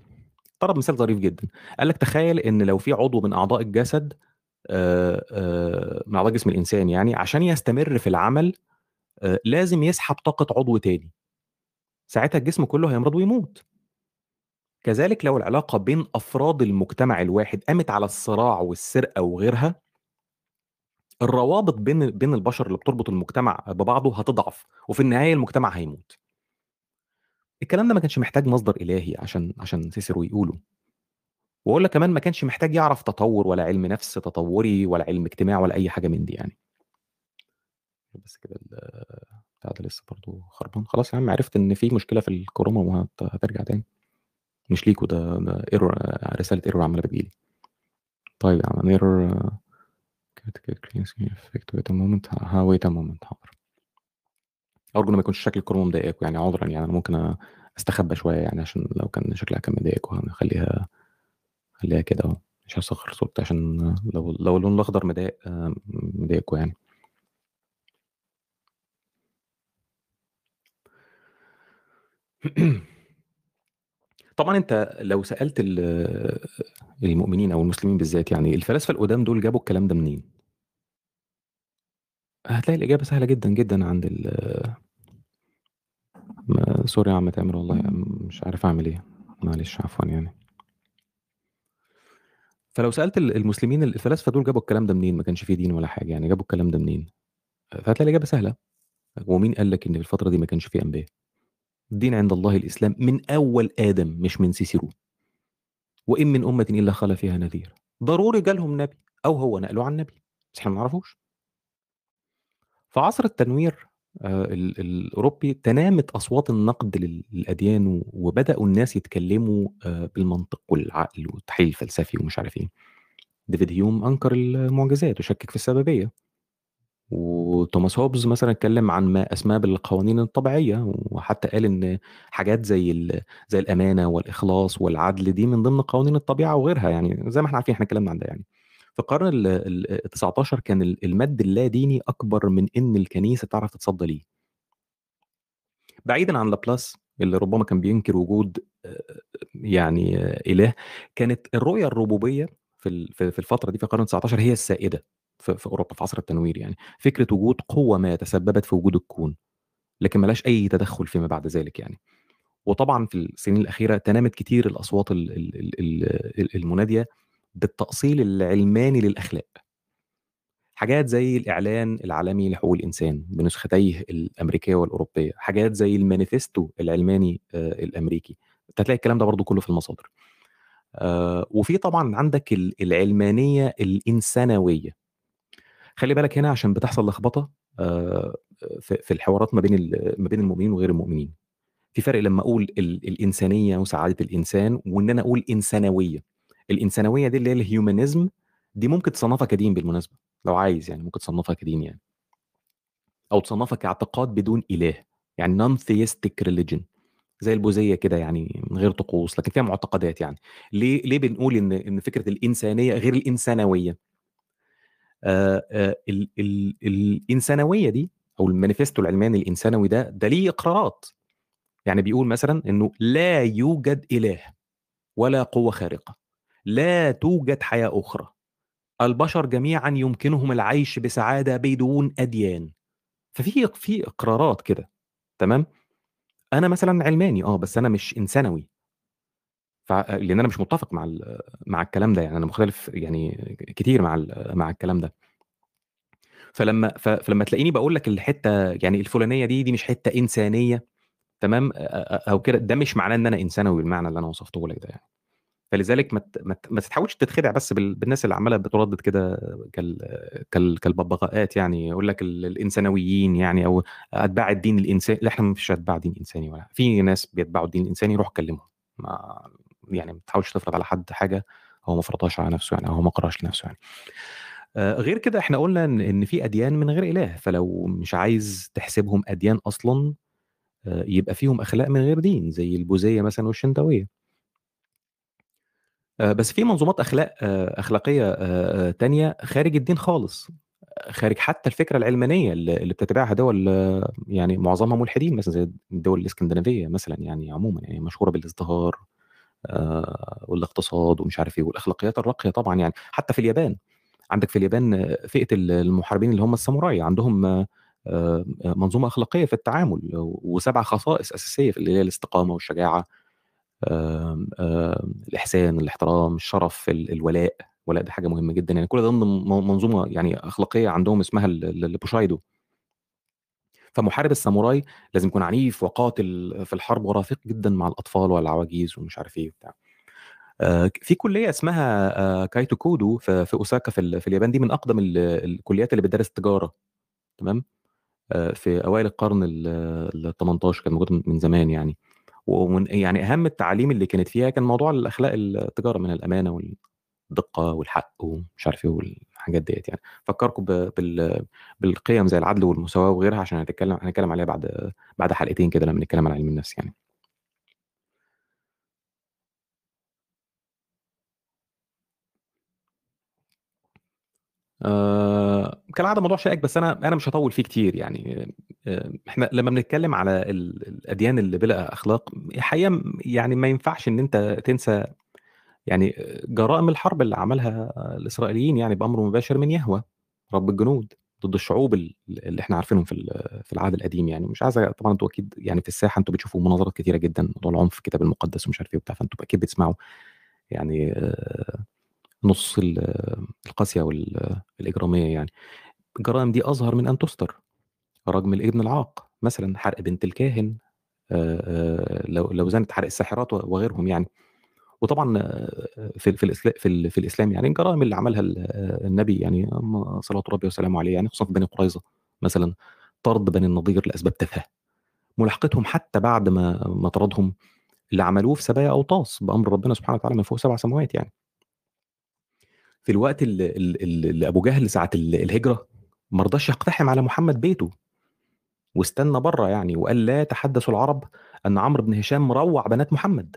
ضرب مثال ظريف جدا. قال لك تخيل إن لو في عضو من أعضاء الجسد من اعضاء جسم الإنسان يعني عشان يستمر في العمل آه، لازم يسحب طاقة عضو تاني. ساعتها الجسم كله هيمرض ويموت. كذلك لو العلاقة بين أفراد المجتمع الواحد قامت على الصراع والسرقة وغيرها الروابط بين بين البشر اللي بتربط المجتمع ببعضه هتضعف وفي النهاية المجتمع هيموت. الكلام ده ما كانش محتاج مصدر إلهي عشان عشان شيشرو يقوله. وأقول لك كمان ما كانش محتاج يعرف تطور ولا علم نفس تطوري ولا علم اجتماع ولا أي حاجة من دي يعني. بس كده بتاع ده لسه برضه خربان. خلاص يا عم عرفت إن في مشكلة في ال chroma وهترجع تاني. مش ليكوا ده, error رسالة error عمالة بتجيلي. طيب يا عم error wait moment ها حاضر. أرجو ما يكونش شكل الكروما مضايقكم يعني عذرا يعني. أنا ممكن أستخبى شوية يعني عشان لو كان شكلها كان مضايقكم هنخليها خليها كده أهو مش هصغر صوتي عشان لو لو اللون الأخضر مضايق آه، مضايقكم يعني. [CLEARS THROAT] طبعا أنت لو سألت ال- المؤمنين أو المسلمين بالذات يعني الفلاسفة القدام دول جابوا الكلام ده منين؟ هتلاقي الإجابة سهلة جدا جدا عند ال sorry يا عم تامر والله مش عارف أعمل إيه. معلش عفوا يعني. فلو سألت ال- المسلمين الفلاسفة دول جابوا الكلام ده منين؟ ما كانش فيه دين ولا حاجة يعني جابوا الكلام ده منين؟ فهتلاقي الإجابة سهلة ومين قال لك إن في الفترة دي ما كانش فيه أنبياء؟ الدين عند الله الإسلام من أول آدم مش من سيسيرو وإن من أمة إلا خلا فيها نذير ضروري جالهم نبي أو هو نقله عن نبي بس إحنا ما نعرفوش في عصر التنوير ال- الأوروبي تنامت أصوات النقد لل- للأديان وبدأوا الناس يتكلموا آه، بالمنطق والعقل والتحليل الفلسفي ومش عارف إيه. ديفيد هيوم أنكر المعجزات وشكك في السببية. وتوماس هوبز مثلا اتكلم عن ما أسماه بالقوانين الطبيعية وحتى قال إن حاجات زي زي الأمانة والإخلاص والعدل دي من ضمن قوانين الطبيعة وغيرها يعني زي ما إحنا عارفين إحنا اتكلمنا عن ده يعني. في القرن ال ال- 19 كان ال- المد اللاديني أكبر من إن الكنيسة تعرف تتصدى ليه. بعيدا عن لابلاس اللي ربما كان بينكر وجود يعني إله كانت الرؤيه الربوبية في في الفترة دي في القرن 19 هي السائدة في أوروبا في عصر التنوير يعني. فكرة وجود قوة ما تسببت في وجود الكون لكن ملاش أي تدخل فيما بعد ذلك يعني. وطبعا في السنين الأخيرة تنامت كتير الأصوات المنادية بالتأصيل العلماني للأخلاق. حاجات زي الإعلان العالمي لحقوق الإنسان بنسختيه الأمريكية والأوروبية حاجات زي المانيفستو العلماني الأمريكي. أنت هتلاقي الكلام ده برضو كله في المصادر. وفي طبعا عندك العلمانية الإنسانوية. خلي بالك هنا عشان بتحصل لخبطة في الحوارات ما بين ما بين المؤمنين وغير المؤمنين. في فرق لما أقول الإنسانية وسعادة الإنسان وإن أنا أقول إنسانوية. الإنسانوية دي اللي هي ال humanism دي ممكن تصنفها كدين بالمناسبة لو عايز يعني ممكن تصنفها كدين يعني. أو تصنفها كاعتقاد بدون إله يعني non-theistic religion زي البوذية كده يعني من غير طقوس لكن فيها معتقدات يعني. ليه ليه بنقول إن إن فكرة الإنسانية غير الإنسانوية؟ آه آه ال ال الإنسانوية دي أو المانيفستو العلماني الإنسانوي ده ده ليه إقرارات. يعني بيقول مثلا إنه لا يوجد إله ولا قوة خارقة. لا توجد حياة أخرى. البشر جميعا يمكنهم العيش بسعادة بدون أديان. ففي في إقرارات كده تمام؟ أنا مثلا علماني آه بس أنا مش إنسانوي. ف... لأن أنا مش متفق مع ال... مع الكلام ده يعني أنا مختلف يعني كتير مع ال... مع الكلام ده. فلما ف... فلما تلاقيني بقول لك الحتة يعني الفلانية دي دي مش حتة إنسانية تمام؟ أو كده ده مش معناه إن أنا إنسانوي بالمعنى اللي أنا وصفته لك ده يعني. فلذلك ما ما, ما تحاولش تتخدع بس بالناس اللي عمالة بتردد كده كال كال كالببغاءات يعني يقول لك الإنسانويين يعني أو أتباع الدين الانساني لا إحنا مش أتباع دين إنساني ولا في ناس بيتبعوا الدين الإنساني روح كلمهم. ما يعني ما تحاولش تفرض على حد حاجة هو ما فرضهاش على نفسه يعني أو هو ما قرأش لنفسه يعني. آه غير كده إحنا قلنا ان إن في أديان من غير إله فلو مش عايز تحسبهم أديان أصلا آه يبقى فيهم أخلاق من غير دين زي البوذية مثلا والشنتويه بس في منظومات أخلاق أخلاقية تانية خارج الدين خالص خارج حتى الفكرة العلمانية اللي بتتبعها دول يعني معظمها ملحدين مثلا زي الدول الإسكندنافية مثلا يعني عموما يعني مشهورة بالازدهار والاقتصاد ومش عارف إيه والأخلاقيات الراقية طبعا يعني حتى في اليابان. عندك في اليابان فئة المحاربين اللي هم الساموراي عندهم منظومة أخلاقية في التعامل وسبع خصائص أساسية اللي هي الاستقامة والشجاعة الإحسان، الاحترام، الشرف، الولاء، الولاء دي حاجة مهمة جدًا، يعني كل ده ضمن منظومة يعني أخلاقية عندهم اسمها ال البوشايدو. فمحارب الساموراي لازم يكون عنيف وقاتل في الحرب ورفيق جدًا مع الأطفال والعواجيز ومش عارف إيه وبتاع. آآ في كلية اسمها آآ كايتو كودو في أوساكا في ال في اليابان دي من أقدم ال الكليات اللي بتدرس تجارة تمام؟ آآ في أوائل القرن ال ال18 كانت موجودة من زمان يعني. ومن يعني أهم التعاليم اللي كانت فيها كان موضوع الأخلاق التجارة من الأمانة والدقة والحق ومش عارف إيه والحاجات ديت يعني. فكركم بال بالقيم زي العدل والمساواة وغيرها عشان هنتكلم هنتكلم عليها بعد بعد حلقتين كده لما نتكلم عن علم النفس يعني. آه كالعادة موضوع شائك بس أنا أنا مش هطول فيه كتير يعني. آه إحنا لما بنتكلم على الأديان اللي بلا أخلاق الحقيقة يعني ما ينفعش إن أنت تنسى يعني جرائم الحرب اللي عملها الإسرائيليين يعني بأمر مباشر من يهوى رب الجنود ضد الشعوب اللي إحنا عارفينهم في في العهد القديم يعني. مش عايز طبعا أنتوا أكيد يعني في الساحة أنتوا بتشوفوا مناظرات كتيرة جدا موضوع العنف في الكتاب المقدس ومش عارف إيه وبتاع فأنتوا أكيد بتسمعوا يعني آه نص القاسية والاجراميه يعني. الجرائم دي أظهر من أن تستر رجم الابن العاق مثلا حرق بنت الكاهن لو لو زنت حرق الساحرات وغيرهم يعني. وطبعا في في الاسلام في, في الإسلام يعني الجرائم اللي عملها النبي يعني صلوات ربي وسلامه عليه يعني خصوصا في بني قريظة مثلا طرد بني النضير لأسباب تافهة. ملاحقتهم حتى بعد ما ما طردهم اللي عملوه في سبايا أوطاس بأمر ربنا سبحانه وتعالى من فوق سبع سماوات يعني. في الوقت اللي, ابو جهل ساعة الهجرة ما رضاش يقتحم على محمد بيته واستنى بره يعني وقال لا يتحدث العرب أن عمرو بن هشام مروع بنات محمد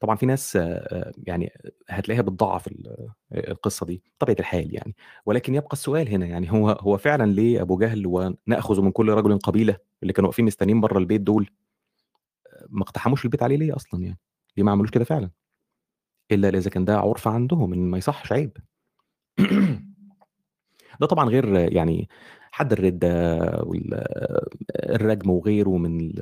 طبعًا في ناس آآ يعني هتلاقيها بتضعّف ال القصة دي، بطبيعة الحال يعني، ولكن يبقى السؤال هنا يعني هو هو فعلًا ليه أبو جهل "ونأخذ من كل رجل قبيلة" اللي كانوا واقفين مستنيين برّه البيت دول آآ ما اقتحموش البيت عليه ليه أصلًا يعني؟ ليه ما عملوش كده فعلًا؟ إلا إذا كان ده عُرف عندهم إن ما يصحّش عيب. [CLEARS THROAT] ده طبعًا غير يعني حد الردة وال الرجم وغيره من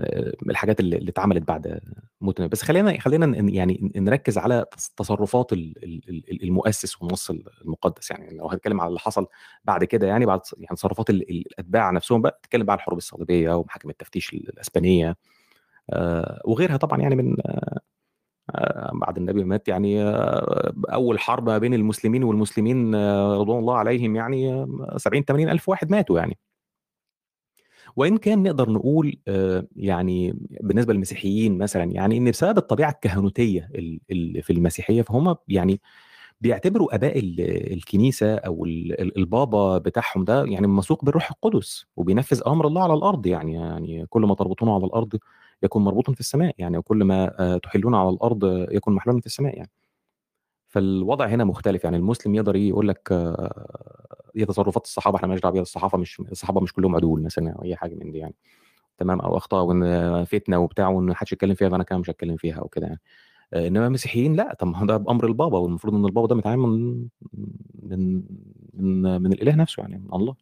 آآ الحاجات اللي اتعملت بعد موت بس خلّينا خلّينا يعني نركّز على تص تصرفات ال ال ال المؤسس والنص ال المقدس، يعني لو هنتكلم على اللي حصل بعد كده يعني بعد يعني تصرفات ال الأتباع نفسهم بقى، نتكلم بقى عن الحروب الصليبية ومحاكم التفتيش الإسبانية. آآ وغيرها طبعًا يعني من آآ بعد النبي ما مات يعني أول حرب ما بين المسلمين والمسلمين رضوان الله عليهم يعني 70، 80 ألف واحد ماتوا يعني. وإن كان نقدر نقول يعني بالنسبة للمسيحيين مثلًا يعني إن بسبب الطبيعة الكهنوتية ال اللي في المسيحية، فهُم يعني بيعتبروا آباء ال الكنيسة أو ال ال البابا بتاعهم ده يعني ممسوك بالروح القدس، وبينفّذ أوامر الله على الأرض يعني يعني كل ما تربطونه على الأرض يكن مربوطًا في السماء، يعني وكل ما آآ تحلّونه على الأرض يكن محلولًا في السماء يعني. فالوضع هنا مختلف، يعني المسلم يقدر يقول لك هي تصرفات الصحابة إحنا ما لناش دعوة بيها، الصحابة مش الصحابة مش كلّهم عدول مثلًا أو أي حاجة من دي يعني، تمام، أو أخطاء وإن فتنة وبتاع ما حدش يتكلم فيها، فأنا كمان مش هاتكلم فيها أو كده يعني. آآ إنما المسيحيين لأ، طب ما ده بأمر البابا والمفروض إن البابا ده متعيّن من من من من الإله نفسه يعني، من الله.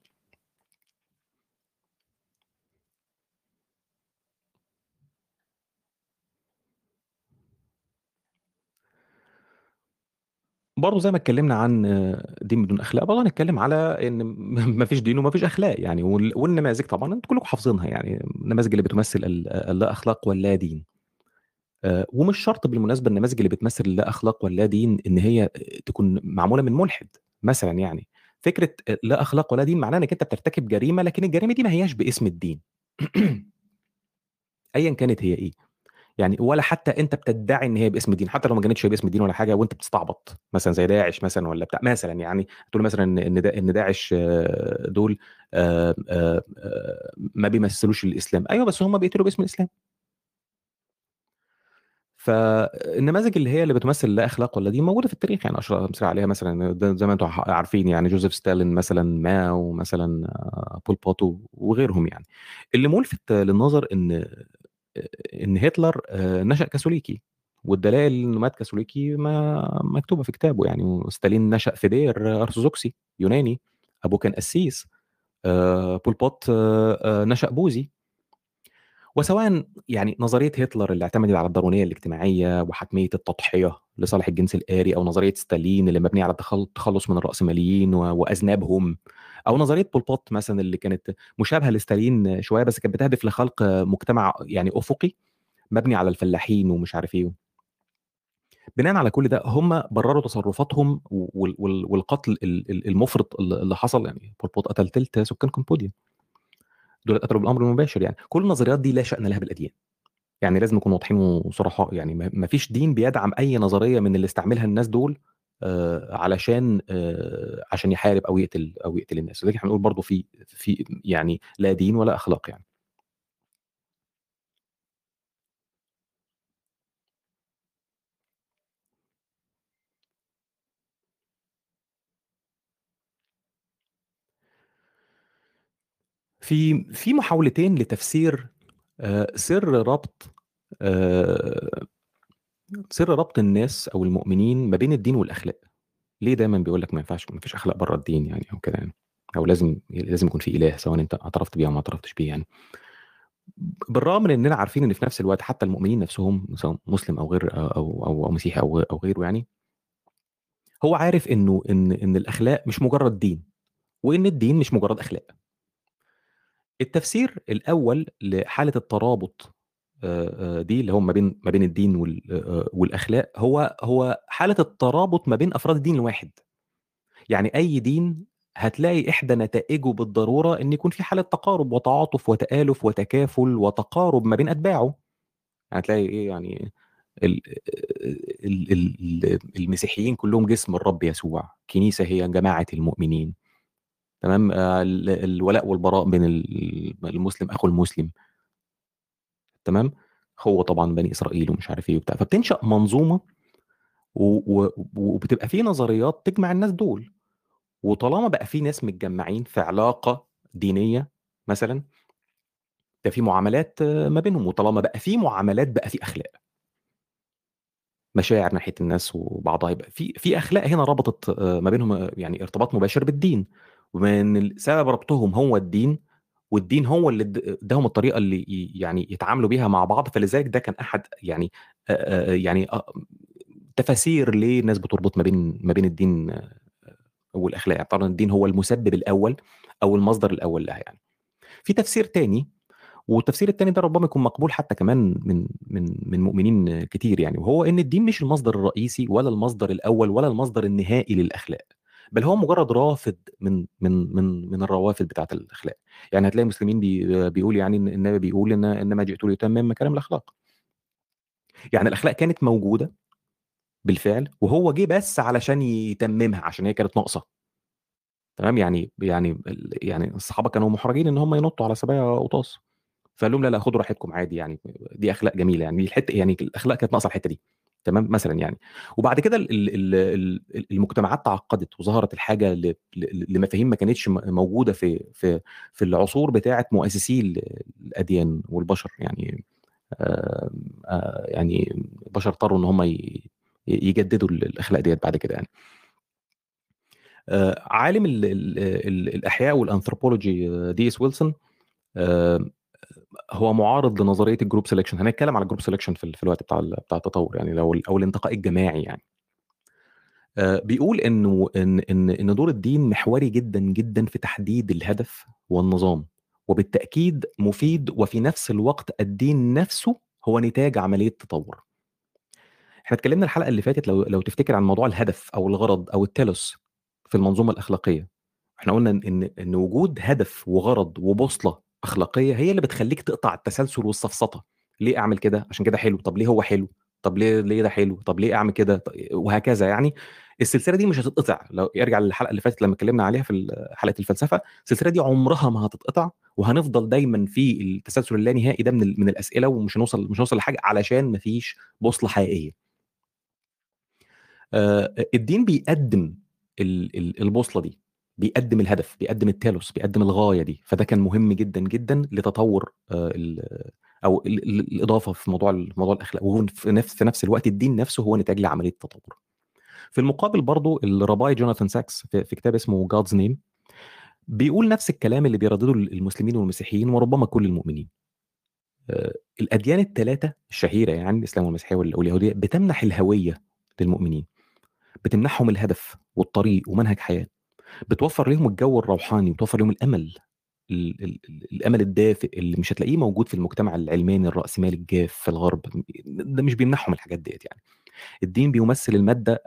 برضه زي ما اتكلمنا عن دين بدون أخلاق، برضه هنتكلم على م ما فيش دين وما فيش أخلاق يعني، وال والنماذج طبعًا أنتم كلّكم حافظينها يعني، النماذج اللي بتمثل ال اللا أخلاق واللا دين. آآ ومش شرط بالمناسبة النماذج اللي بتمثل اللا أخلاق واللا دين إن هي تكون معمولة من ملحد مثلًا يعني، فكرة لا أخلاق ولا دين معناها إنك أنت بترتكب جريمة، لكن الجريمة دي ما هياش باسم الدين. [CLEARS THROAT] أيًا كانت هي إيه، يعني ولا حتى أنت بتدعي إن هي باسم الدين، حتى لو ما كانتش هي باسم الدين ولا حاجة وأنت بتستعبط، مثلًا زي داعش مثلًا والّا بتاع مثلًا يعني، تقول مثلًا دا إن داعش دول آآ آآ آآ ما بيمثلوش الإسلام، أيوه بس هُم بيقتلوا باسم الإسلام. فالنماذج اللي هي اللي بتمثل لا أخلاق ولا دين موجودة في التاريخ، يعني أشهر أمثلة عليها مثلًا زي ما أنتم ح عارفين يعني جوزيف ستالين مثلًا، ماو مثلًا، بول بوت وغيرهم يعني. اللي مُلفت للنظر إن إن هتلر آآ نشأ كاثوليكي، والدلائل إنه مات كاثوليكي ما مكتوبة في كتابه يعني، وستالين نشأ في دير أرثوذكسي يوناني، أبوه كان قسيس. آآ بول بوت آآ نشأ بوذي. وسواءً يعني نظرية هتلر اللي اعتمدت على الداروينية الاجتماعية وحتمية التضحية لصالح الجنس الآري، أو نظرية ستالين اللي مبنية على التخل التخلُّص من الرأسماليين وأذنابهم، أو نظرية بول بوت مثلًا اللي كانت مشابهة لستالين شوية، بس كانت بتهدف لخلق مجتمع يعني أُفقي مبني على الفلاحين ومش عارف إيه. بناءً على كل ده هم برروا تصرفاتهم وال وال والقتل ال ال المُفرط ال اللي حصل، يعني بول بوت قتل تِلت سكان كمبوديا. دول اتقتلوا بالأمر المباشر يعني. كل النظريات دي لا شأن لها بالأديان. يعني لازم نكون واضحين وصرحاء يعني ما فيش دين بيدعم أي نظرية من اللي استعملها الناس دول آآ علشان آآ عشان يحارب أو يقتل أو يقتل الناس، لذلك إحنا بنقول برضه في في يعني لا دين ولا أخلاق يعني. في في محاولتين لتفسير آآ سر ربط آآ سر ربط الناس أو المؤمنين ما بين الدين والأخلاق. ليه دايمًا بيقول لك ما ينفعش ما فيش أخلاق برّه الدين يعني أو كده يعني، أو لازم لازم يكون في إله سواءً أنت اعترفت بيه أو ما اعترفتش بيه يعني. بالرغم من إننا عارفين إن في نفس الوقت حتى المؤمنين نفسهم سواء مسلم أو غير أو أو أو مسيحي أو أو غيره يعني هو عارف إنه إن إن الأخلاق مش مجرد دين، وإن الدين مش مجرد أخلاق. التفسير الأول لحالة الترابط دي اللي هو ما بين ما بين الدين وال آآ والأخلاق هو هو حالة الترابط ما بين أفراد الدين الواحد. يعني أي دين هتلاقي إحدى نتائجه بالضرورة إن يكون في حالة تقارب وتعاطف وتآلف وتكافل وتقارب ما بين. هتلاقي إيه يعني ال ال ال المسيحيين كلّهم جسم الرب يسوع، كنيسة هي جماعة المؤمنين. تمام، ال الولاء والبراء بين ال المسلم أخو المسلم. تمام، هو طبعا بني إسرائيل ومش عارف إيه وبتاع. فبتنشأ منظومة. وبتبقى في نظريات تجمع الناس دول. وطالما بقى في ناس متجمعين في علاقة دينية مثلا ده في معاملات ما بينهم. وطالما بقى في معاملات بقى في أخلاق. مشاعر ناحية الناس وبعضها يبقى في في أخلاق هنا ربطت ما بينهم يعني ارتباط مباشر بالدين. ومن سبب ربطهم هو الدين والدين هو اللي اداهم الطريقة اللي يعني يتعاملوا بيها مع بعض فلذلك ده كان أحد يعني يعني تفاسير ليه الناس بتربط ما بين ما بين الدين والأخلاق. يعني طبعا الدين هو المسبب الأول أو المصدر الأول لها يعني. في تفسير تاني والتفسير الثاني ده ربما يكون مقبول حتى كمان من من من مؤمنين كتير يعني وهو إن الدين مش المصدر الرئيسي ولا المصدر الأول ولا المصدر النهائي للأخلاق. بل هو مجرد رافد من من من من الروافد بتاعة الأخلاق. يعني هتلاقي المسلمين بي بيقول يعني النبي بيقول إن إنما جئت ليتمم مكارم الأخلاق. يعني الأخلاق كانت موجودة بالفعل وهو جه بس علشان يتممها عشان هي كانت ناقصة. تمام؟ يعني يعني يعني الصحابة كانوا محرجين إن هم ينطوا على سبايا قطاس فقال لهم لا لا خدوا راحتكم عادي يعني. دي أخلاق جميلة يعني. الحتة يعني الأخلاق كانت ناقصة الحتة دي. تمام مثلا يعني. وبعد كده المجتمعات تعقدت وظهرت الحاجة لمفاهيم ما كانتش موجودة في في في العصور بتاعة مؤسسي الأديان والبشر يعني آآ آآ يعني البشر اضطروا إن هم يجددوا الأخلاق ديت بعد كده يعني. عالم ال ال الأحياء والانثروبولوجي دي إس ويلسون هو معارض لنظرية ال group selection هنتكلم على ال group selection في, في الوقت بتاع بتاع التطور يعني لو أو الانتقاء الجماعي يعني. بيقول إنه إن إن إن دور الدين محوري جدا جدا في تحديد الهدف والنظام. وبالتأكيد مفيد وفي نفس الوقت الدين نفسه هو نتاج عملية تطور إحنا اتكلمنا الحلقة اللي فاتت لو لو تفتكر عن موضوع الهدف أو الغرض أو ال telos في المنظومة الأخلاقية. إحنا قلنا إن إن وجود هدف وغرض وبوصلة أخلاقية هي اللي بتخليك تقطع التسلسل والسفسطه ليه أعمل كده؟ عشان كده حلو. طب ليه هو حلو؟ طب ليه ليه ده حلو؟ طب ليه أعمل كده؟ وهكذا يعني. السلسلة دي مش هتتقطع. لو يرجع للحلقة اللي فاتت لما اتكلمنا عليها في حلقة الفلسفة السلسلة دي عمرها ما هتتقطع وهنفضل دايما في التسلسل اللانهائي ده من من الأسئلة ومش هنوصل مش هنوصل لحاجة علشان ما فيش بوصلة حقيقية. آه الدين بيقدم البوصلة دي. بيقدم الهدف بيقدم ال telos بيقدم الغاية دي. فده كان مهم جدا جدا لتطور أو الإضافة في موضوع موضوع الأخلاق. وهو في نفس في نفس الوقت الدين نفسه هو نتاج لعملية التطور. في المقابل برضو ال rabbi جوناثان ساكس في, في كتاب اسمه God's Name بيقول نفس الكلام اللي بيردده المسلمين والمسيحيين وربما كل المؤمنين. الأديان الثلاثه الشهيرة يعني الإسلام والمسيحية واليهودية بتمنح الهوية للمؤمنين. بتمنحهم الهدف والطريق ومنهج حياة. بتوفر لهم الجو الروحاني وتوفر لهم الأمل ال ال الأمل الدافئ اللي مش هتلاقيه موجود في المجتمع العلماني الرأسمالي الجاف في الغرب ده مش بيمنحهم الحاجات ديت يعني. الدين بيمثل المادة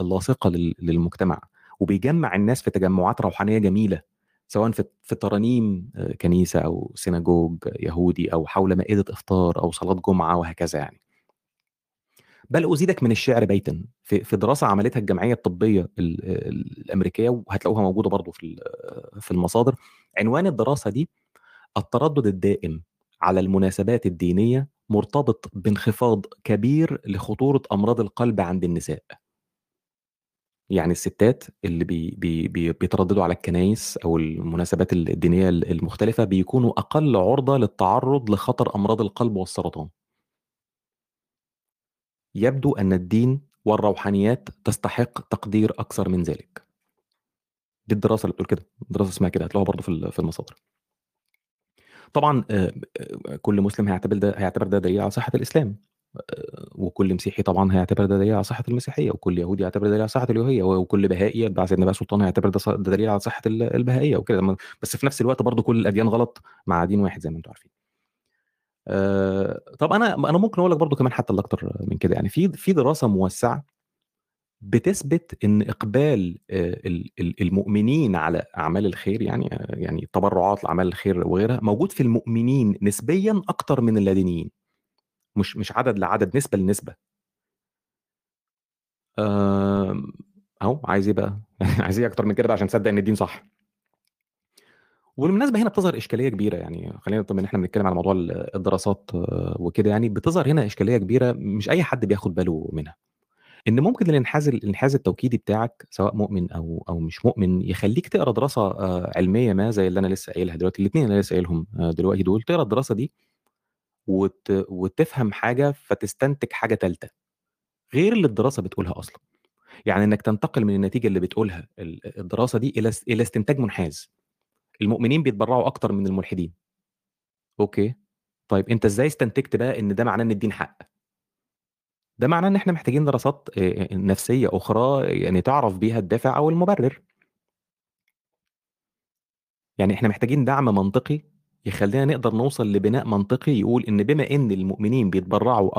اللاصقة للمجتمع وبيجمع الناس في تجمعات روحانية جميلة سواء في في ترانيم كنيسة أو سيناجوج يهودي أو حول مائدة إفطار أو صلاة جمعة وهكذا يعني. بل أزيدك من الشعر بيتا. في في دراسة عملتها الجمعية الطبية الأمريكية وهتلاقوها موجودة برضو في في المصادر. عنوان الدراسة دي التردد الدائم على المناسبات الدينية مرتبط بانخفاض كبير لخطورة أمراض القلب عند النساء. يعني الستات اللي بي بي بي بيترددوا على الكنايس أو المناسبات الدينية المختلفة بيكونوا أقل عرضة للتعرض لخطر أمراض القلب والسرطان. يبدو أن الدين والروحانيات تستحق تقدير أكثر من ذلك. دي الدراسة اللي بتقول كده دراسة اسمها كده هتلاقوها برضه في المصادر. طبعا كل مسلم هيعتبر ده هيعتبر ده دليل على صحة الإسلام. وكل مسيحي طبعا هيعتبر ده دليل على صحة المسيحية وكل يهودي يعتبر ده دليل على صحة اليهودية وكل بهائي بعد سيدنا بقى سلطان هيعتبر ده, دليل على صحة البهائية وكده. بس في نفس الوقت برضه كل الأديان غلط مع دين واحد زي ما أنتم عارفين. آه طب أنا أنا ممكن أقول لك برضو كمان حتى اللي أكتر من كده. يعني في في دراسة موسعة بتثبت إن إقبال آه المؤمنين على أعمال الخير يعني يعني تبرعات لأعمال الخير وغيرها موجود في المؤمنين نسبيا أكتر من اللادينيين مش مش عدد لعدد نسبة لنسبة. أهو عايز إيه بقى؟ [LAUGHS] عايز إيه أكتر من كده عشان تصدق إن الدين صح؟ وبالمناسبة هنا بتظهر إشكالية كبيرة يعني خلّينا طبعًا إن إحنا بنتكلم على موضوع ال الدراسات وكده يعني، بتظهر هنا إشكالية كبيرة مش أي حد بياخد باله منها، إن ممكن الإنحاز الإنحاز التوكيدي بتاعك سواء مؤمن أو أو مش مؤمن يخلّيك تقرأ دراسة آآ علمية ما زي اللي أنا لسه قايلها دلوقتي، الاتنين اللي أنا لسه قايلهم دلوقتي دول، تقرأ الدراسة دي وت وتفهم حاجة فتستنتج حاجة تالتة، غير اللي الدراسة بتقولها أصلًا، يعني إنك تنتقل من النتيجة اللي بتقولها ال الدراسة دي إلى إلى استنتاج منحاز، المؤمنين بيتبرعوا أكتر من الملحدين. أوكي، طيب أنت إزاي استنتجت بقى إن ده معناه إن الدين حق؟ ده معناه إن إحنا محتاجين دراسات آآ نفسية أخرى يعني تعرف بيها الدافع أو المبرر. يعني إحنا محتاجين دعم منطقي يخلّينا نقدر نوصل لبناء منطقي يقول إن بما إن المؤمنين بيتبرعوا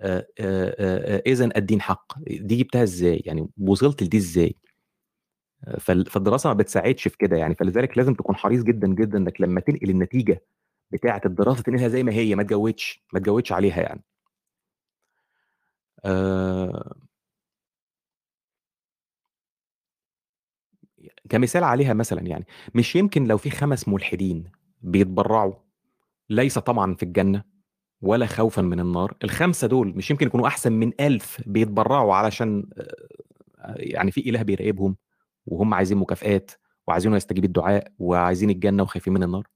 آآ إذًا الدين حق، دي جبتها إزاي؟ يعني وصلت لدي إزاي؟ فال فالدراسة ما بتساعدش في كده يعني، فلذلك لازم تكون حريص جدًا، جدًا إنك لمّا تنقل النتيجة بتاعة الدراسة تنقلها زي ما هي ما تجودش، ما تجودش عليها يعني. آآ كمثال عليها مثلًا يعني، مش يمكن لو في 5 ملحدين بيتبرعوا ليس طمعًا في الجنة ولا خوفًا من النار، ال5 دول مش يمكن يكونوا أحسن من 1000 بيتبرعوا علشان آآ يعني في إله بيراقبهم وهم عايزين مكافآت وعايزينه يستجيب الدعاء وعايزين الجنة وخايفين من النار؟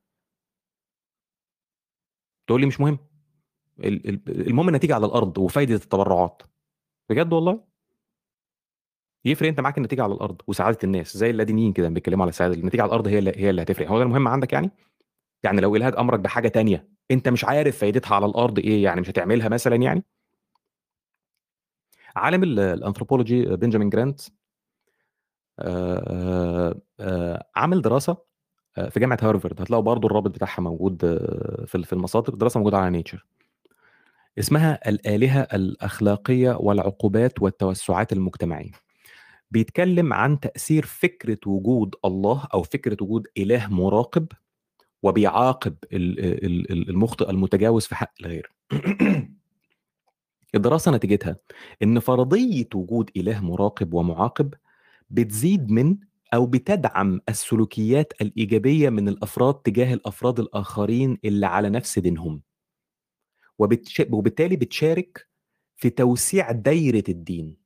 تقول لي مش مهم، ال ال المهم النتيجة على الأرض وفايدة التبرعات، بجد والله! يفرق أنت معاك النتيجة على الأرض وسعادة الناس، زي اللادينيين كده بيتكلموا على السعادة، النتيجة على الأرض هي اللي هي اللي هتفرق، هو ده المهم عندك يعني؟ يعني لو إلهك أمرك بحاجة تانية أنت مش عارف فايدتها على الأرض إيه، يعني مش هتعملها مثلًا يعني؟ عالم ال الanthropology بنجامين جرانت عامل دراسة آآ في جامعة هارفارد، هتلاقوا برضه الرابط بتاعها موجود في في المصادر، دراسة موجودة على nature. اسمها الآلهة الأخلاقية والعقوبات والتوسعات المجتمعية. بيتكلم عن تأثير فكرة وجود الله أو فكرة وجود إله مراقب وبيعاقب ال ال ال المخطئ المتجاوز في حق الغير. [CLEARS THROAT] الدراسة نتيجتها إن فرضية وجود إله مراقب ومعاقب بتزيد من أو بتدعم السلوكيات الإيجابية من الأفراد تجاه الأفراد الآخرين اللي على نفس دينهم. وبالتالي بتشارك في توسيع دايرة الدين.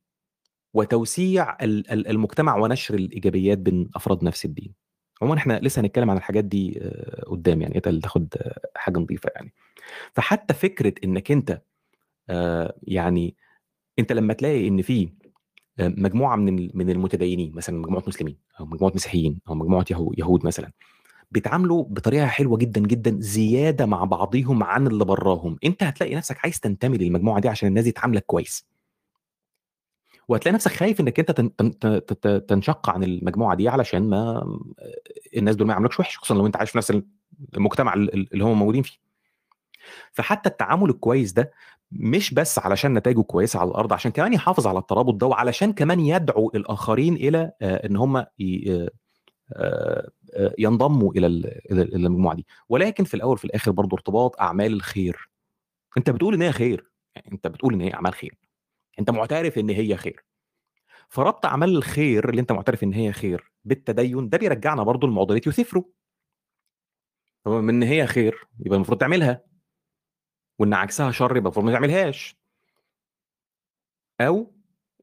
وتوسيع ال ال المجتمع ونشر الإيجابيات بين أفراد نفس الدين. عمومًا إحنا لسه هنتكلم عن الحاجات دي قدّام يعني اتقل تاخد حاجة نضيفة يعني. فحتى فكرة إنك أنت آآ يعني أنت لمّا تلاقي إن في آآ مجموعة من من المتدينين مثلًا مجموعة مسلمين أو مجموعة مسيحيين أو مجموعة يهو يهود مثلًا، بيتعاملوا بطريقة حلوة جدًا، جدًا زيادة مع بعضيهم عن اللي براهم، أنت هتلاقي نفسك عايز تنتمي للمجموعة دي عشان الناس دي تعاملك كويس. وهتلاقي نفسك خايف إنك أنت تن تن ت ت تنشق عن المجموعة دي علشان ما الناس دول ما يعاملوكش وِحِش، خصوصًا لو أنت عايش في نفس ال المجتمع ال ال اللي هم موجودين فيه. فحتى التعامل الكويس ده مش بس علشان نتايجه كويسة على الأرض، عشان كمان يحافظ على الترابط ده وعلشان كمان يدعو الآخرين إلى آآ إن هم آآ آآ ينضموا إلى ال إلى إلى المجموعة دي، ولكن في الأول وفي الآخر برضه ارتباط أعمال الخير. أنت بتقول إن هي خير، يعني أنت بتقول إن هي أعمال خير، أنت معترف إن هي خير. فربط أعمال الخير اللي أنت معترف إن هي خير بالتدين، ده بيرجعنا برضه لمعضلة يوثيفرو. هو بما إن هي خير يبقى المفروض تعملها. وإن عكسها شر يبقى المفروض ما تعملهاش. أو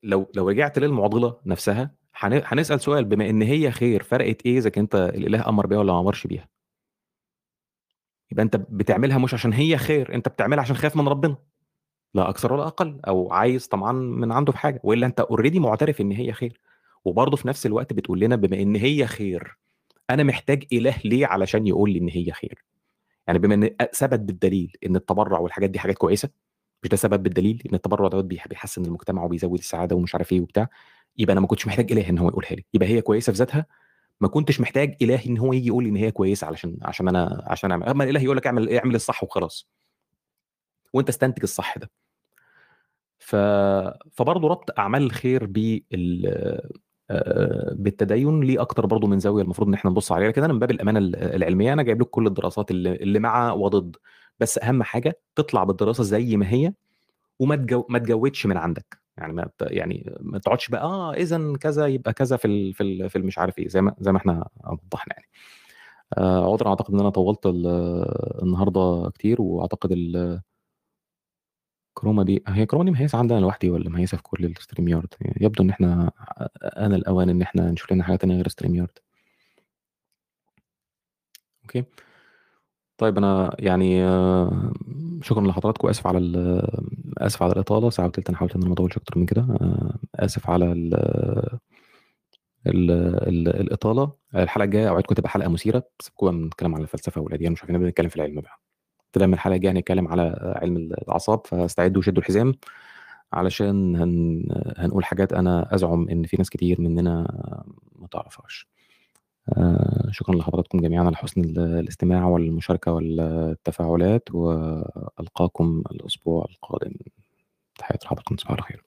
لو لو رجعت للمعضلة نفسها هن هنسأل سؤال بما إن هي خير فرقت إذا كان أنت الإله أمر بيها والّا ما أمرش بيها؟ يبقى أنت بتعملها مش عشان هي خير، أنت بتعملها عشان خايف من ربنا. لا أكثر ولا أقل، أو عايز طمعان من عنده في حاجة، وإلا أنت already معترف إن هي خير. وبرضه في نفس الوقت بتقول لنا بما إن هي خير، أنا محتاج إله ليه علشان يقول لي إن هي خير؟ يعني بما أ ثبت بالدليل إن التبرع والحاجات دي حاجات كويسة، مش ده ثبت بالدليل إن التبرع بيح بيحسن المجتمع وبيزود السعادة ومش عارف إيه وبتاع، يبقى أنا ما كنتش محتاج إله إن هو يقولها لي، يبقى هي كويسة في ذاتها، ما كنتش محتاج إله إن هو ييجي يقول لي إن هي كويسة علشان عشان أنا عشان أعمل أمّا الإله يقول لك اعمل اعمل الصح وخلاص. وأنت استنتج الصح ده. ف فبرضه ربط أعمال الخير بال بالتدين. ليه أكتر برضه من زاوية المفروض إن إحنا نبُص عليها، لكن أنا من باب الأمانة ال العلمية أنا جايب لكم كل الدراسات اللي اللي مع وضد، بس أهم حاجة تطلع بالدراسة زي ما هي وما تجو ما تجودش من عندك، يعني ما يعني ما تقعدش بقى آه إذًا كذا يبقى كذا في ال في ال في المش عارف إيه، زي ما زي ما إحنا وضحنا يعني. آآ عذرًا أعتقد إن أنا طوّلت ال النهارده كتير، وأعتقد ال chroma دي هي chroma دي مهيّسة عندي أنا لوحدي والّا مهيّسة في كل ال StreamYard؟ يبدو إن إحنا أ آن الأوان إن إحنا نشوف لنا حاجة تانية غير StreamYard. okay. طيب أنا يعني شكرًا لحضراتكم، آسف على ال آسف على الإطالة، ساعة وتِلت أنا حاولت إن أنا ما أطوّلش أكتر من كده، آآ آسف على ال ال ال الإطالة، الحلقة الجاية أوعدكم تبقى حلقة مثيرة، سيبكم بقى من الكلام على الفلسفة والأديان ومش عارف إيه، نبدأ نتكلم في العلم بقى. ابتداء من الحلقة الجاية هنتكلم على علم الأعصاب، فاستعدوا وشدوا الحزام، علشان هن هنقول حاجات أنا أزعم إن في ناس كتير مننا ما تعرفهاش. آآ شكرًا لحضراتكم جميعًا على حسن ال الاستماع والمشاركة والتفاعلات، وألقاكم الأسبوع القادم. تحياتي لحضراتكم، تصبحوا على خير.